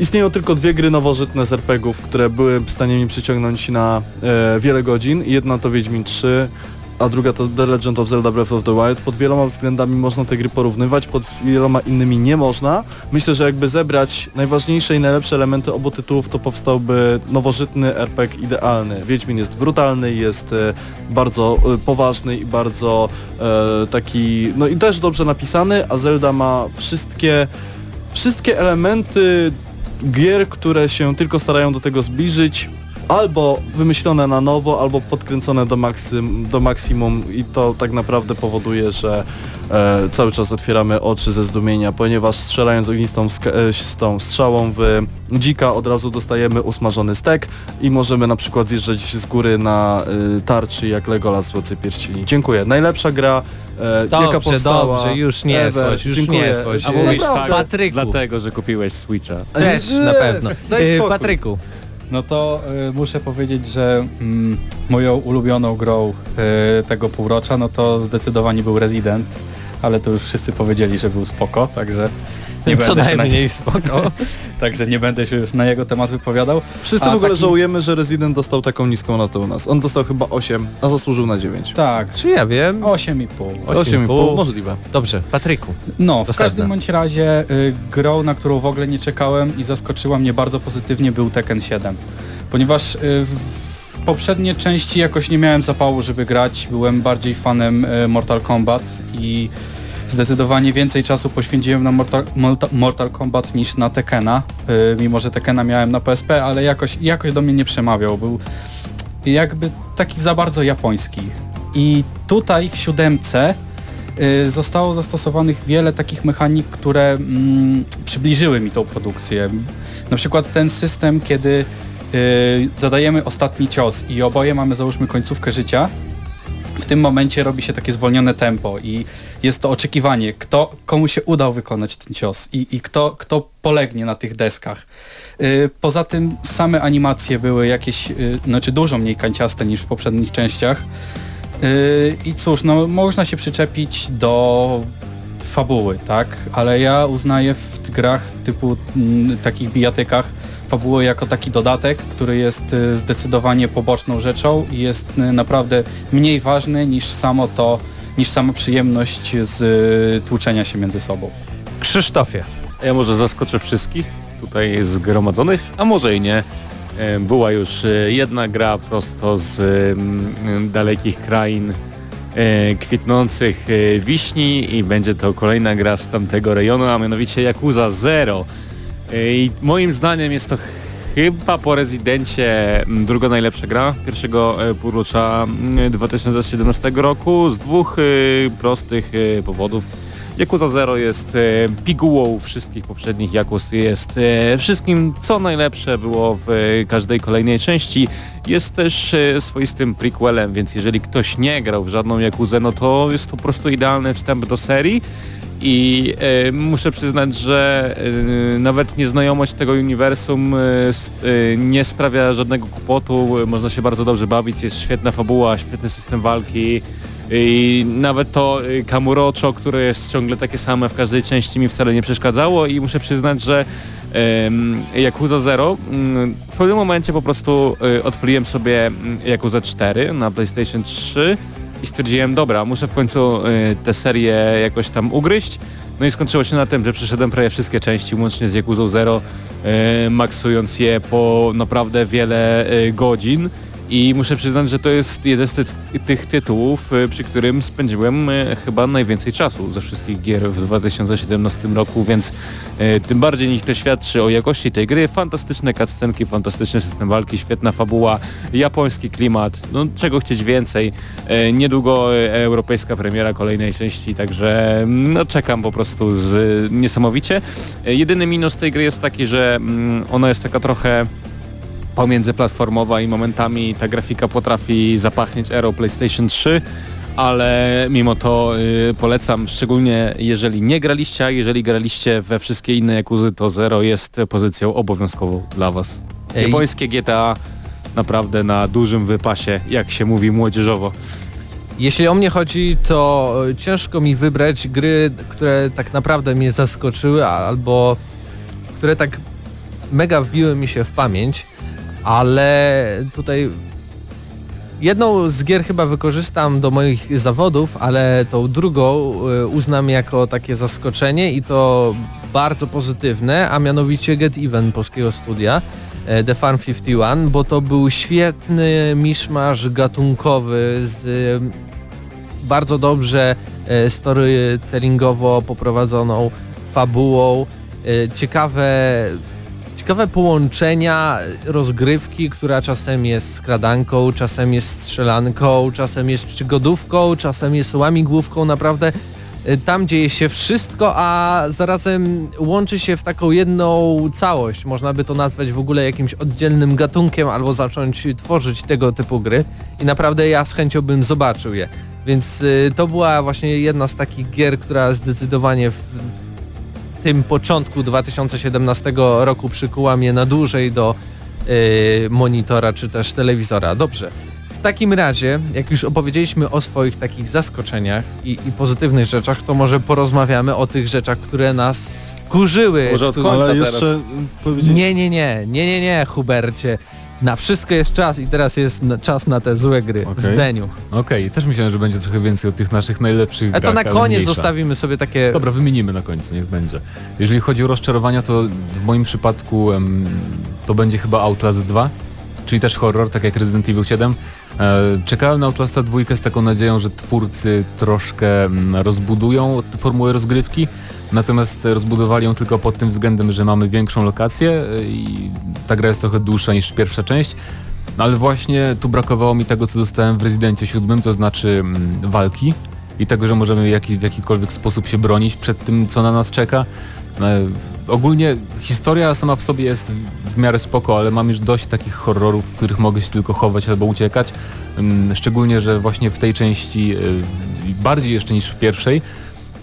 Istnieją tylko dwie gry nowożytne z RPGów, które były w stanie mi przyciągnąć na e, wiele godzin. Jedna to Wiedźmin 3, a druga to The Legend of Zelda Breath of the Wild. Pod wieloma względami można te gry porównywać, pod wieloma innymi nie można. Myślę, że jakby zebrać najważniejsze i najlepsze elementy obu tytułów, to powstałby nowożytny RPG idealny. Wiedźmin jest brutalny, jest e, bardzo e, poważny i bardzo e, taki, no i też dobrze napisany, a Zelda ma wszystkie, wszystkie elementy gier, które się tylko starają do tego zbliżyć, albo wymyślone na nowo, albo podkręcone do, maksym, do maksimum i to tak naprawdę powoduje, że e, cały czas otwieramy oczy ze zdumienia, ponieważ strzelając ognistą e, z tą strzałą w dzika od razu dostajemy usmażony stek i możemy na przykład zjeżdżać z góry na e, tarczy jak Legolas z Władcy Pierścieni. Dziękuję. Najlepsza gra e, jaka Dobrze, powstała. dobrze, już nie słoś, już Dziękuję. nie słoś. A mówisz tak, naprawdę. Patryku. dlatego, że kupiłeś Switcha. Też, Nie, na pewno. daj E. Patryku, No to y, muszę powiedzieć, że mm, moją ulubioną grą y, tego półrocza, no to zdecydowanie był Resident, ale to już wszyscy powiedzieli, że był spoko, także nie, co będę się, na, najmniej spoko. także nie będę się już na jego temat wypowiadał. Wszyscy A w ogóle taki- żałujemy, że Resident dostał taką niską notę u nas. On dostał chyba 8, a zasłużył na 9. Tak, Czy ja wiem? 8,5. 8,5, możliwe. Dobrze, Patryku. No, w Dosadne. każdym bądź razie y, grą, na którą w ogóle nie czekałem i zaskoczyła mnie bardzo pozytywnie był Tekken 7. Ponieważ y, w, w poprzednie części jakoś nie miałem zapału, żeby grać, byłem bardziej fanem y, Mortal Kombat i zdecydowanie więcej czasu poświęciłem na Mortal, Mortal, Kombat niż na Tekkena, y, mimo że Tekkena miałem na PSP, ale jakoś, jakoś do mnie nie przemawiał, był jakby taki za bardzo japoński. I tutaj w siódemce y, zostało zastosowanych wiele takich mechanik, które mm, przybliżyły mi tą produkcję. Na przykład ten system, kiedy y, zadajemy ostatni cios i oboje mamy załóżmy końcówkę życia, w tym momencie robi się takie zwolnione tempo i jest to oczekiwanie, kto, komu się udał wykonać ten cios i, i kto, kto polegnie na tych deskach. Y, Poza tym same animacje były jakieś, y, znaczy dużo mniej kanciaste niż w poprzednich częściach. Y, I cóż, no można się przyczepić do fabuły, tak? Ale ja uznaję w grach typu mm, takich bijatykach fabułę jako taki dodatek, który jest y, zdecydowanie poboczną rzeczą i jest y, naprawdę mniej ważny niż samo to, niż sama przyjemność z y, tłuczenia się między sobą. Krzysztofie. A Ja może zaskoczę wszystkich tutaj zgromadzonych, a może i nie. E, Była już e, jedna gra prosto z mm, dalekich krain e, kwitnących wiśni i będzie to kolejna gra z tamtego rejonu, a mianowicie Yakuza Zero. I moim zdaniem jest to chyba po Rezydencie mm, druga najlepsza gra pierwszego e, półrocza mm, 2017 roku z dwóch e, prostych e, powodów. Yakuza Zero jest pigułą wszystkich poprzednich Yakus, jest wszystkim co najlepsze było w każdej kolejnej części. Jest też swoistym prequelem, więc jeżeli ktoś nie grał w żadną Yakuzę, no to jest to po prostu idealny wstęp do serii. I e, muszę przyznać, że e, nawet nieznajomość tego uniwersum e, nie sprawia żadnego kłopotu, można się bardzo dobrze bawić, jest świetna fabuła, świetny system walki. I nawet to Kamurocho, które jest ciągle takie same w każdej części mi wcale nie przeszkadzało. I muszę przyznać, że Yakuza Zero mm, w pewnym momencie po prostu odpaliłem sobie mm, Yakuza 4 na PlayStation 3 i stwierdziłem, dobra, muszę w końcu y, tę serię jakoś tam ugryźć. No i skończyło się na tym, że przeszedłem prawie wszystkie części, łącznie z Yakuza Zero, y, maksując je po naprawdę wiele y, godzin. I muszę przyznać, że to jest jeden z ty tych tytułów, y, przy którym spędziłem y, chyba najwięcej czasu ze wszystkich gier w 2017 roku, więc y, tym bardziej niech to świadczy o jakości tej gry. Fantastyczne cutscenki, fantastyczny system walki, świetna fabuła, japoński klimat, no czego chcieć więcej. Niedługo europejska premiera kolejnej części, także mm, no, czekam po prostu z niesamowicie. Jedyny minus tej gry jest taki, że mm, ona jest taka trochę pomiędzyplatformowa i momentami ta grafika potrafi zapachnieć erą PlayStation 3, ale mimo to y, polecam, szczególnie jeżeli nie graliście, a jeżeli graliście we wszystkie inne Jakuzy, to Zero jest pozycją obowiązkową dla Was. Ej. Japońskie GTA naprawdę na dużym wypasie, jak się mówi młodzieżowo. Jeśli o mnie chodzi, to e, ciężko mi wybrać gry, które tak naprawdę mnie zaskoczyły, albo które tak mega wbiły mi się w pamięć, ale tutaj jedną z gier chyba wykorzystam do moich zawodów, ale tą drugą y, uznam jako takie zaskoczenie i to bardzo pozytywne, a mianowicie Get Even polskiego studia e, The Farm 51, bo to był świetny miszmasz gatunkowy z e, bardzo dobrze e, storytellingowo poprowadzoną fabułą, ciekawe ciekawe połączenia rozgrywki, która czasem jest skradanką, czasem jest strzelanką, czasem jest przygodówką, czasem jest łamigłówką, naprawdę Y, tam dzieje się wszystko, a zarazem łączy się w taką jedną całość. Można by to nazwać w ogóle jakimś oddzielnym gatunkiem albo zacząć tworzyć tego typu gry i naprawdę ja z chęcią bym zobaczył je. Więc y, to była właśnie jedna z takich gier, która zdecydowanie w tym początku 2017 roku przykuła mnie na dłużej do y, monitora czy też telewizora. Dobrze. W takim razie, jak już opowiedzieliśmy o swoich takich zaskoczeniach i, i pozytywnych rzeczach, to może porozmawiamy o tych rzeczach, które nas wkurzyły. Może od końca Ale jeszcze teraz. powiedzieć... Nie, nie, nie, nie, nie, nie, Hubercie. Na wszystko jest czas i teraz jest na, czas na te złe gry. Okej. Zdeniu. Okej, też myślałem, że będzie trochę więcej o tych naszych najlepszych A to grach, na koniec zostawimy sobie takie... Dobra, wymienimy na końcu, niech będzie. Jeżeli chodzi o rozczarowania, to w moim przypadku em, to będzie chyba Outlast 2, czyli też horror, tak jak Resident Evil 7. E, czekałem na Outlasta 2 z taką nadzieją, że twórcy troszkę mm, rozbudują formułę rozgrywki, natomiast rozbudowali ją tylko pod tym względem, że mamy większą lokację e, i ta gra jest trochę dłuższa niż pierwsza część. No ale właśnie tu brakowało mi tego, co dostałem w Rezydencie 7, to znaczy mm, walki i tego, że możemy w jakikolwiek sposób się bronić przed tym, co na nas czeka. E, ogólnie historia sama w sobie jest w miarę spoko, ale mam już dość takich horrorów, w których mogę się tylko chować albo uciekać. Ym, Szczególnie, że właśnie w tej części, y, bardziej jeszcze niż w pierwszej,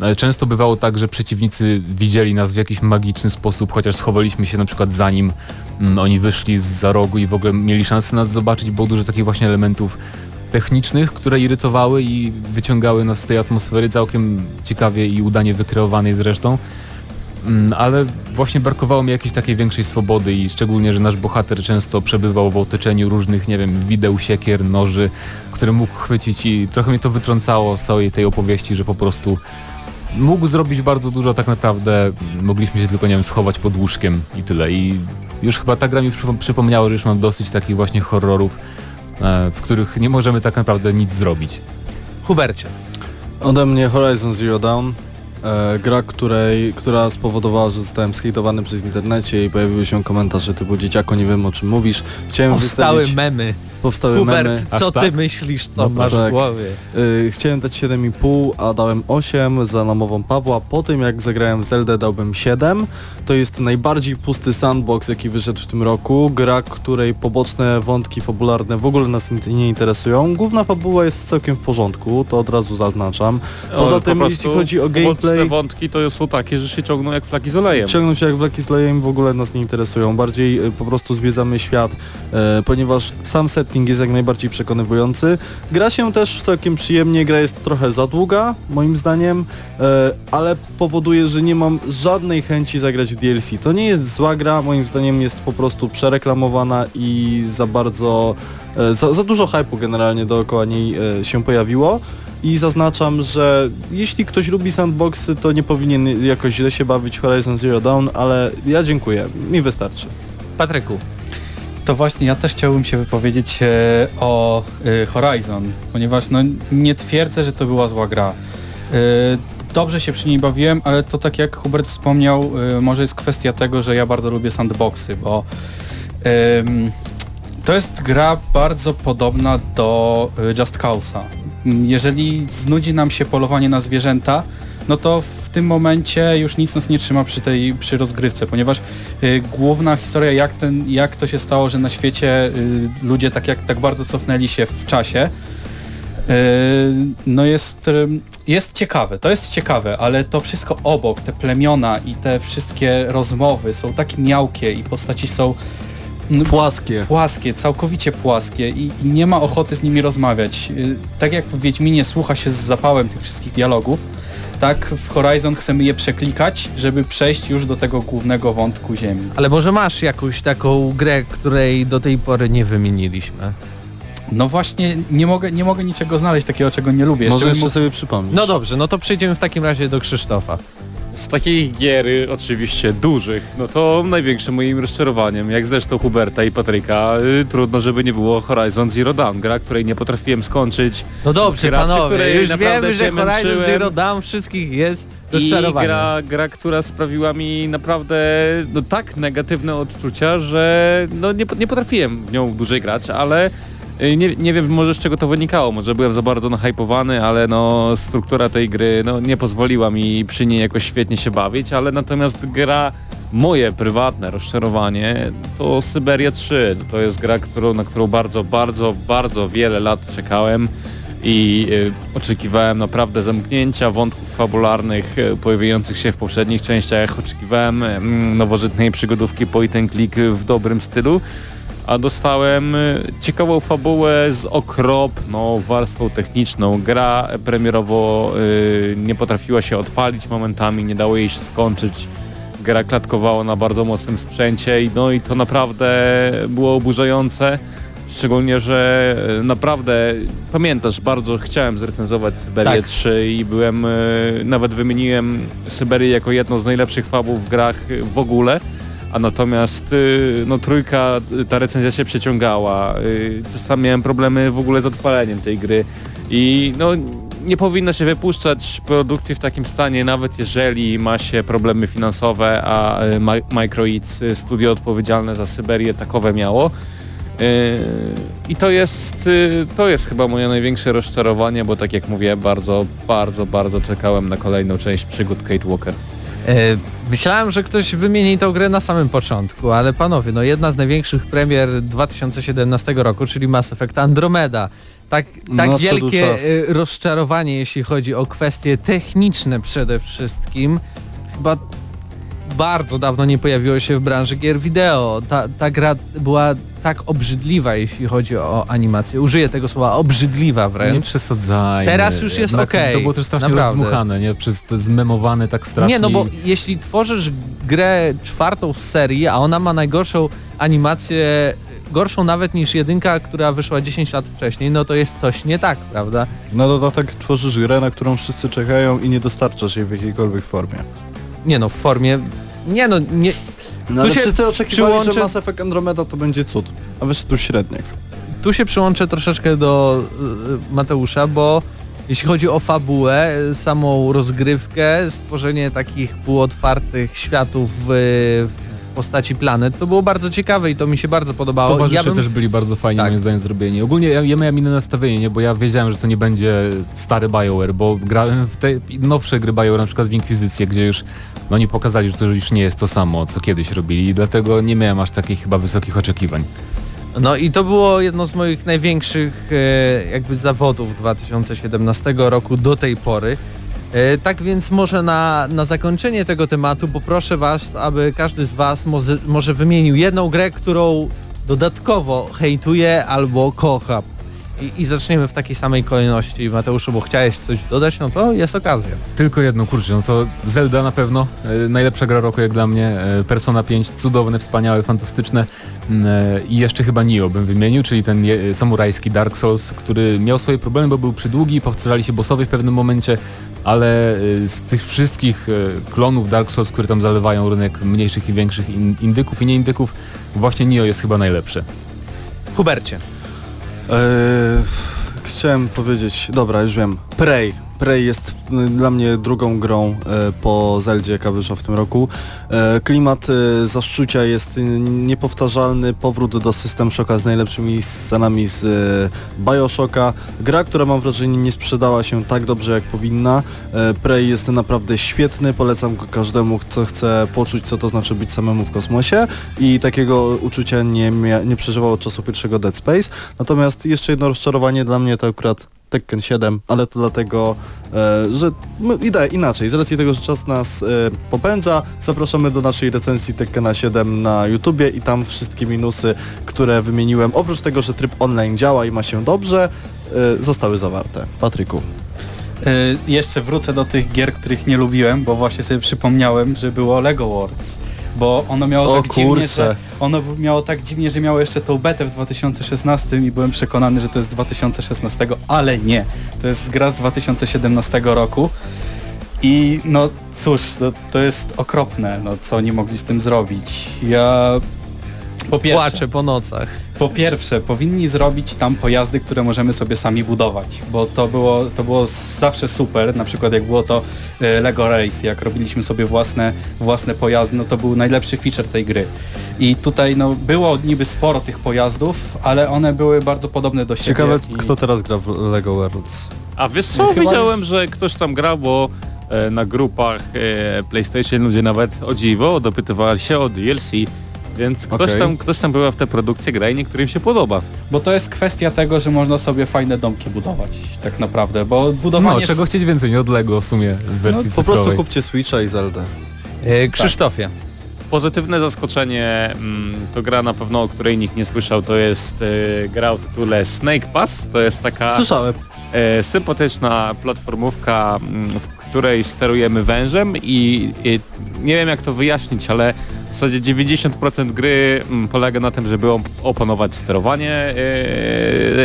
e, Często bywało tak, że przeciwnicy widzieli nas w jakiś magiczny sposób, chociaż schowaliśmy się na przykład zanim mm, oni wyszli za rogu i w ogóle mieli szansę nas zobaczyć. Było dużo takich właśnie elementów technicznych, które irytowały i wyciągały nas z tej atmosfery całkiem ciekawie i udanie wykreowanej zresztą. Mm, Ale właśnie brakowało mi jakiejś takiej większej swobody i szczególnie, że nasz bohater często przebywał w otoczeniu różnych, nie wiem, wideł, siekier, noży, które mógł chwycić i trochę mnie to wytrącało z całej tej opowieści, że po prostu mógł zrobić bardzo dużo, tak naprawdę mogliśmy się tylko, nie wiem, schować pod łóżkiem i tyle. I już chyba ta gra mi przypo- przypomniała, że już mam dosyć takich właśnie horrorów, e, w których nie możemy tak naprawdę nic zrobić. Hubercie. Ode mnie Horizon Zero Dawn. E, gra, której, która spowodowała, że zostałem skejtowany przez internecie i pojawiły się komentarze typu dzieciako nie wiem o czym mówisz. Chciałem Powstały wystawić... memy. Powstały Hubert, memy. Co ty tak? myślisz, co No masz tak. w głowie? Y, chciałem dać 7,5, a dałem 8 za namową Pawła. Po tym jak zagrałem w Zeldę dałbym 7. To jest najbardziej pusty sandbox jaki wyszedł w tym roku. Gra, której poboczne wątki fabularne w ogóle nas nie- interesują. Główna fabuła jest całkiem w porządku, to od razu zaznaczam. Poza po tym prostu jeśli chodzi o poboczne gameplay... wątki to są takie, że się ciągną jak flaki z olejem. Ciągną się jak Blacki z Lejem w ogóle nas nie interesują. Bardziej y, po prostu zwiedzamy świat, e, ponieważ sam setting jest jak najbardziej przekonywujący. Gra się też całkiem przyjemnie, gra jest trochę za długa, moim zdaniem, e, ale powoduje, że nie mam żadnej chęci zagrać w DLC. To nie jest zła gra, moim zdaniem jest po prostu przereklamowana i za bardzo, e, za, za dużo hypu generalnie dookoła niej e, się pojawiło. I zaznaczam, że jeśli ktoś lubi sandboxy, to nie powinien jakoś źle się bawić Horizon Zero Dawn, ale ja dziękuję, mi wystarczy. Patryku. To właśnie ja też chciałbym się wypowiedzieć e, o e, Horizon, ponieważ no, nie twierdzę, że to była zła gra. E, dobrze się przy niej bawiłem, ale to tak jak Hubert wspomniał, może jest kwestia tego, że ja bardzo lubię sandboxy, bo to jest gra bardzo podobna do Just Cause'a. Jeżeli znudzi nam się polowanie na zwierzęta, no to w tym momencie już nic nas nie trzyma przy tej przy rozgrywce, ponieważ y, główna historia, jak, ten, jak to się stało, że na świecie y, ludzie tak, jak, tak bardzo cofnęli się w czasie, y, no jest, y, jest ciekawe, to jest ciekawe, ale to wszystko obok, te plemiona i te wszystkie rozmowy są tak miałkie i postaci są no, Płaskie. płaskie, całkowicie płaskie i, i nie ma ochoty z nimi rozmawiać. Y, Tak jak w Wiedźminie słucha się z zapałem tych wszystkich dialogów, tak w Horizon chcemy je przeklikać, żeby przejść już do tego głównego wątku Ziemi. Ale może masz jakąś taką grę, której do tej pory nie wymieniliśmy? No właśnie, nie mogę, nie mogę niczego znaleźć takiego, czego nie lubię. Może jeszcze mógł- sobie przypomnisz. No dobrze, no to przejdziemy w takim razie do Krzysztofa. Z takich gier oczywiście dużych, no to największym moim rozczarowaniem, jak zresztą Huberta i Patryka, y, trudno, żeby nie było Horizon Zero Dawn, gra, której nie potrafiłem skończyć. No dobrze, Gra, panowie, już wiemy, że Horizon. Zero Dawn wszystkich jest I gra, gra, która sprawiła mi naprawdę no, tak negatywne odczucia, że no, nie, nie potrafiłem w nią dłużej grać, ale nie, nie wiem może z czego to wynikało, może byłem za bardzo nahypowany, ale no struktura tej gry no, nie pozwoliła mi przy niej jakoś świetnie się bawić, ale natomiast gra moje prywatne rozczarowanie to Syberia 3. To jest gra, którą, na którą bardzo, bardzo, bardzo wiele lat czekałem i y, oczekiwałem naprawdę zamknięcia wątków fabularnych y, pojawiających się w poprzednich częściach. Oczekiwałem mm, nowożytnej przygodówki point and click w dobrym stylu, a dostałem y, ciekawą fabułę z okropną warstwą techniczną. Gra premierowo y, nie potrafiła się odpalić momentami, nie dało jej się skończyć. Gra klatkowała na bardzo mocnym sprzęcie i no i to naprawdę było oburzające. Szczególnie, że e, naprawdę pamiętasz, bardzo chciałem zrecenzować Syberię Tak. 3 i byłem, nawet wymieniłem Syberię jako jedną z najlepszych fabuł w grach w ogóle, a natomiast e, no trójka, e, ta recenzja się przeciągała. Czasami miałem problemy w ogóle z odpaleniem tej gry i no nie powinno się wypuszczać produkcji w takim stanie, nawet jeżeli ma się problemy finansowe, a Mi- Microids, e, studio odpowiedzialne za Syberię, takowe miało. I to jest, to jest chyba moje największe rozczarowanie, bo tak jak mówię, bardzo, bardzo, bardzo czekałem na kolejną część przygód Kate Walker. E, myślałem, że ktoś wymieni tą grę na samym początku, ale panowie, no jedna z największych premier 2017 roku, czyli Mass Effect Andromeda. Tak, tak Nadszedł wielkie e, rozczarowanie, jeśli chodzi o kwestie techniczne przede wszystkim. Chyba bardzo dawno nie pojawiło się w branży gier wideo. Ta, ta gra była tak obrzydliwa, jeśli chodzi o animację. Użyję tego słowa obrzydliwa Nie wręcz. przesadzajmy. Teraz już jest Jednak okej, To było też strasznie naprawdę. rozdmuchane, nie? Przez te zmemowane tak strasznie. Nie, no bo jeśli tworzysz grę czwartą z serii, a ona ma najgorszą animację, gorszą nawet niż jedynka, która wyszła 10 lat wcześniej, no to jest coś nie tak, prawda? Na dodatek tworzysz grę, na którą wszyscy czekają i nie dostarczasz jej w jakiejkolwiek formie. Nie no, w formie... Nie no, nie... No ale się wszyscy oczekiwali, przyłączę- że Mass Effect Andromeda to będzie cud, a wyszedł średniak. Tu się przyłączę troszeczkę do y, Mateusza, bo jeśli chodzi o fabułę, y, samą rozgrywkę, stworzenie takich półotwartych światów y, w postaci planet, to było bardzo ciekawe i to mi się bardzo podobało. Towarzysze Ja bym- też byli bardzo fajnie Tak. moim zdaniem zrobieni. Ogólnie ja, ja miałem inne nastawienie, nie? bo ja wiedziałem, że to nie będzie stary BioWare, bo grałem w te nowsze gry BioWare, na przykład w Inkwizycję, gdzie już no, oni pokazali, że to już nie jest to samo, co kiedyś robili i dlatego nie miałem aż takich chyba wysokich oczekiwań. No i to było jedno z moich największych e, jakby zawodów 2017 roku do tej pory. E, tak więc może na, na zakończenie tego tematu poproszę Was, aby każdy z Was może, może wymienił jedną grę, którą dodatkowo hejtuje albo kocha. I, I zaczniemy w takiej samej kolejności. Mateuszu, bo chciałeś coś dodać, no to jest okazja. Tylko jedno, kurczę, no to Zelda na pewno, e, najlepsza gra roku jak dla mnie, e, Persona 5, cudowne, wspaniałe, fantastyczne i jeszcze chyba Nioh bym wymienił, czyli ten samurajski Dark Souls, który miał swoje problemy, bo był przydługi, powtarzali się bossowie w pewnym momencie, ale e, z tych wszystkich e, klonów Dark Souls, które tam zalewają rynek mniejszych i większych in, indyków i nieindyków, właśnie Nioh jest chyba najlepsze. Hubercie. Eee, chciałem powiedzieć, dobra, już wiem. Prey. Prey jest y, dla mnie drugą grą e, po Zeldzie, jaka wyszła w tym roku. E, klimat zaszczucia jest y, niepowtarzalny, powrót do System Shocka z najlepszymi scenami z Bioshocka. Gra, która mam wrażenie nie sprzedała się tak dobrze jak powinna. Prey jest naprawdę świetny, polecam go każdemu, kto chce poczuć co to znaczy być samemu w kosmosie i takiego uczucia nie, nie przeżywał od czasu pierwszego Dead Space. Natomiast jeszcze jedno rozczarowanie dla mnie to akurat Tekken 7, ale to dlatego, e, że idę inaczej, z racji tego, że czas nas e, popędza, zapraszamy do naszej recenzji Tekkena 7 na YouTubie i tam wszystkie minusy, które wymieniłem, oprócz tego, że tryb online działa i ma się dobrze, e, zostały zawarte. Patryku. Jeszcze wrócę do tych gier, których nie lubiłem, bo właśnie sobie przypomniałem, że było Lego Worlds. Bo ono miało O tak dziwnie, kurczę. że ono miało tak dziwnie, że miało jeszcze tą betę w 2016 i byłem przekonany, że to jest z 2016, ale nie. To jest gra z 2017 roku. I no cóż, no, to jest okropne, no co oni mogli z tym zrobić. Ja po pierwsze, Płaczę po nocach. po pierwsze, powinni zrobić tam pojazdy, które możemy sobie sami budować, bo to było, to było zawsze super, na przykład jak było to e, Lego Race, jak robiliśmy sobie własne, własne pojazdy, no to był najlepszy feature tej gry. I tutaj no, było niby sporo tych pojazdów, ale one były bardzo podobne do siebie. Ciekawe, i... kto teraz gra w Lego Worlds. A wiesz co, Chyba widziałem, że ktoś tam grał, bo e, na grupach e, PlayStation ludzie nawet o dziwo dopytywali się o DLC, więc ktoś, Okej. tam, ktoś tam była w tę produkcję gra i niektórym się podoba. Bo to jest kwestia tego, że można sobie fajne domki budować, tak naprawdę, bo budowanie... No, czego chcieć więcej, nie od Lego w sumie w wersji No, po cyfrowej. prostu kupcie Switcha i Zelda. E, Krzysztofie. Pozytywne zaskoczenie mm, to gra na pewno, o której nikt nie słyszał, to jest e, gra o tytule Snake Pass, to jest taka Słyszałem. e, sympatyczna platformówka, mm, w której sterujemy wężem i, i nie wiem jak to wyjaśnić, ale w zasadzie 90% gry mm, polega na tym, żeby op- opanować sterowanie e,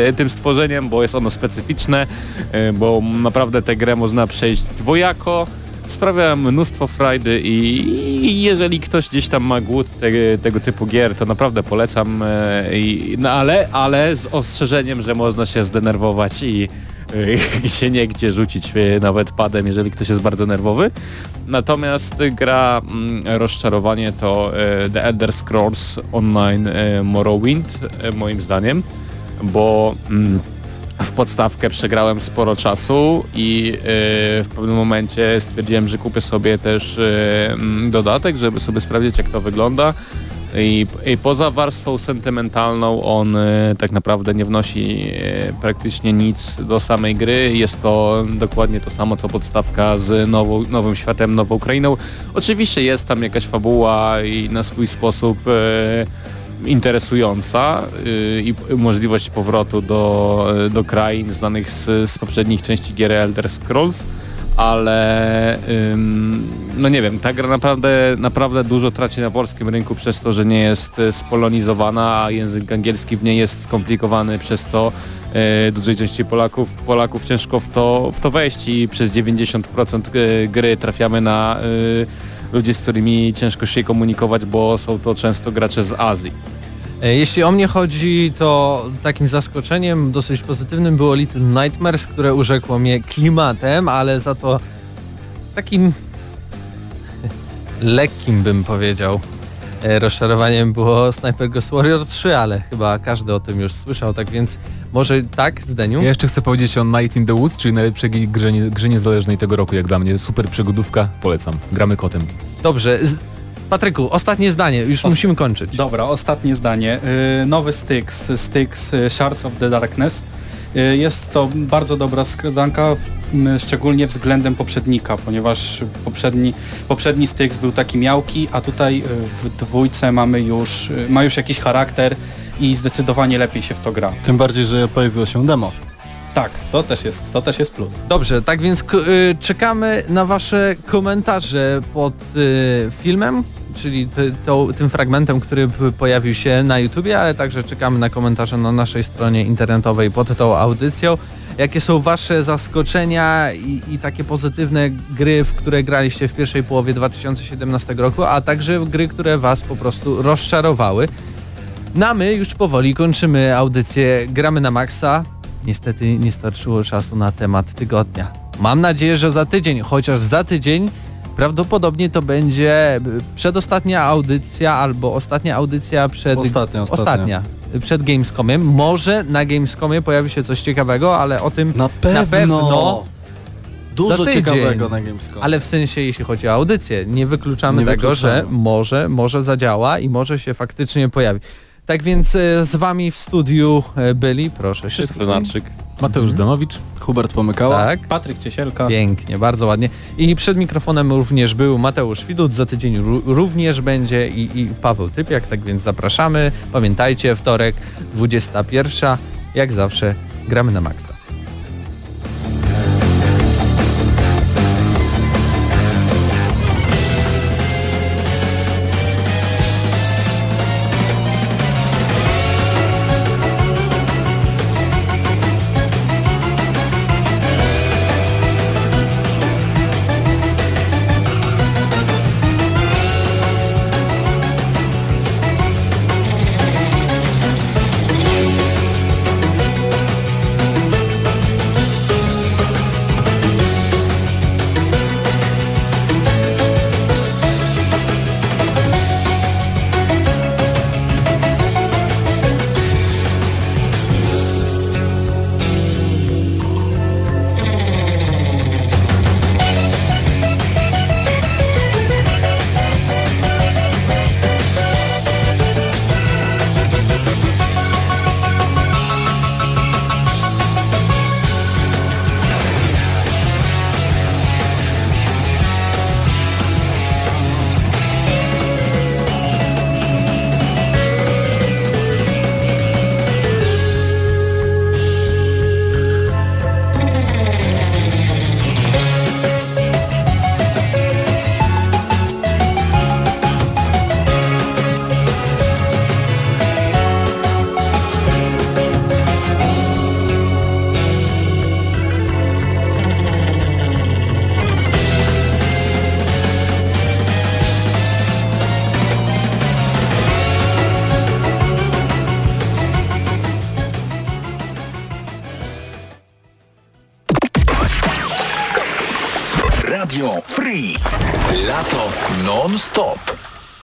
e, tym stworzeniem, bo jest ono specyficzne, e, bo naprawdę tę grę można przejść dwojako. Sprawia mnóstwo frajdy i, jeżeli ktoś gdzieś tam ma głód te, tego typu gier, to naprawdę polecam, i, no ale, ale z ostrzeżeniem, że można się zdenerwować i gdzie nie gdzie rzucić e, nawet padem, jeżeli ktoś jest bardzo nerwowy. Natomiast gra mm, rozczarowanie to e, The Elder Scrolls Online e, Morrowind, moim zdaniem, bo mm, w podstawkę przegrałem sporo czasu i w pewnym momencie stwierdziłem, że kupię sobie też mm, dodatek, żeby sobie sprawdzić jak to wygląda. I, I poza warstwą sentymentalną on e, tak naprawdę nie wnosi e, praktycznie nic do samej gry. Jest to dokładnie to samo co podstawka z nowym światem, nową krainą. Oczywiście jest tam jakaś fabuła i na swój sposób e, interesująca y, i możliwość powrotu do, do krain znanych z, z poprzednich części gier Elder Scrolls, ale ym, no nie wiem, ta gra naprawdę, naprawdę dużo traci na polskim rynku przez to, że nie jest e, spolonizowana, a język angielski w niej jest skomplikowany, przez co e, dużej części Polaków, Polaków ciężko w to, w to wejść i przez 90% e, gry trafiamy na e, ludzi, z którymi ciężko się komunikować, bo są to często gracze z Azji. E, Jeśli o mnie chodzi, to takim zaskoczeniem dosyć pozytywnym było Little Nightmares, które urzekło mnie klimatem, ale za to takim lekkim bym powiedział. E, Rozczarowaniem było Sniper Ghost Warrior 3, ale chyba każdy o tym już słyszał, tak więc może tak, Zdeniu? Ja jeszcze chcę powiedzieć o Night in the Woods, czyli najlepszej grze, grze niezależnej tego roku jak dla mnie. Super przygodówka, polecam. Gramy kotem. Dobrze. Patryku, ostatnie zdanie, już Os- musimy kończyć. Dobra, ostatnie zdanie. Y, Nowy Styx, Styx y, Shards of the Darkness. Y, Jest to bardzo dobra skradanka, szczególnie względem poprzednika, ponieważ poprzedni, poprzedni Styx był taki miałki, a tutaj y, w dwójce mamy już, y, ma już jakiś charakter i zdecydowanie lepiej się w to gra. Tym bardziej, że pojawiło się demo. Tak, to też jest, to też jest plus. Dobrze, tak więc y, czekamy na wasze komentarze pod y, filmem, czyli ty, to, tym fragmentem, który pojawił się na YouTubie, ale także czekamy na komentarze na naszej stronie internetowej pod tą audycją. Jakie są wasze zaskoczenia i, i takie pozytywne gry, w które graliście w pierwszej połowie 2017 roku, a także gry, które was po prostu rozczarowały. Na my już powoli kończymy audycję Gramy na Maxa. Niestety nie starczyło czasu na temat tygodnia. Mam nadzieję, że za tydzień, chociaż za tydzień prawdopodobnie to będzie y, przedostatnia audycja albo ostatnia audycja przed... Ostatnia, ostatnia. ostatnia. Przed Gamescomiem. Może na Gamescomie pojawi się coś ciekawego, ale o tym... Na pewno! pewno. Dużo tydzień. ciekawego na Gamescom. Ale w sensie jeśli chodzi o audycję, nie wykluczamy Nie tego, wykluczamy. że może, może zadziała i może się faktycznie pojawi. Tak więc e, z wami w studiu e, byli, proszę się Krzysztof. Lenarczyk. Mateusz Mhm. Danowicz. Hubert pomykała. Tak, Patryk Ciesielka. pięknie, bardzo ładnie. I przed mikrofonem również był Mateusz Widut, za tydzień ró- również będzie i, i Paweł Typiak, tak więc zapraszamy. Pamiętajcie, wtorek 21, jak zawsze gramy na maksa.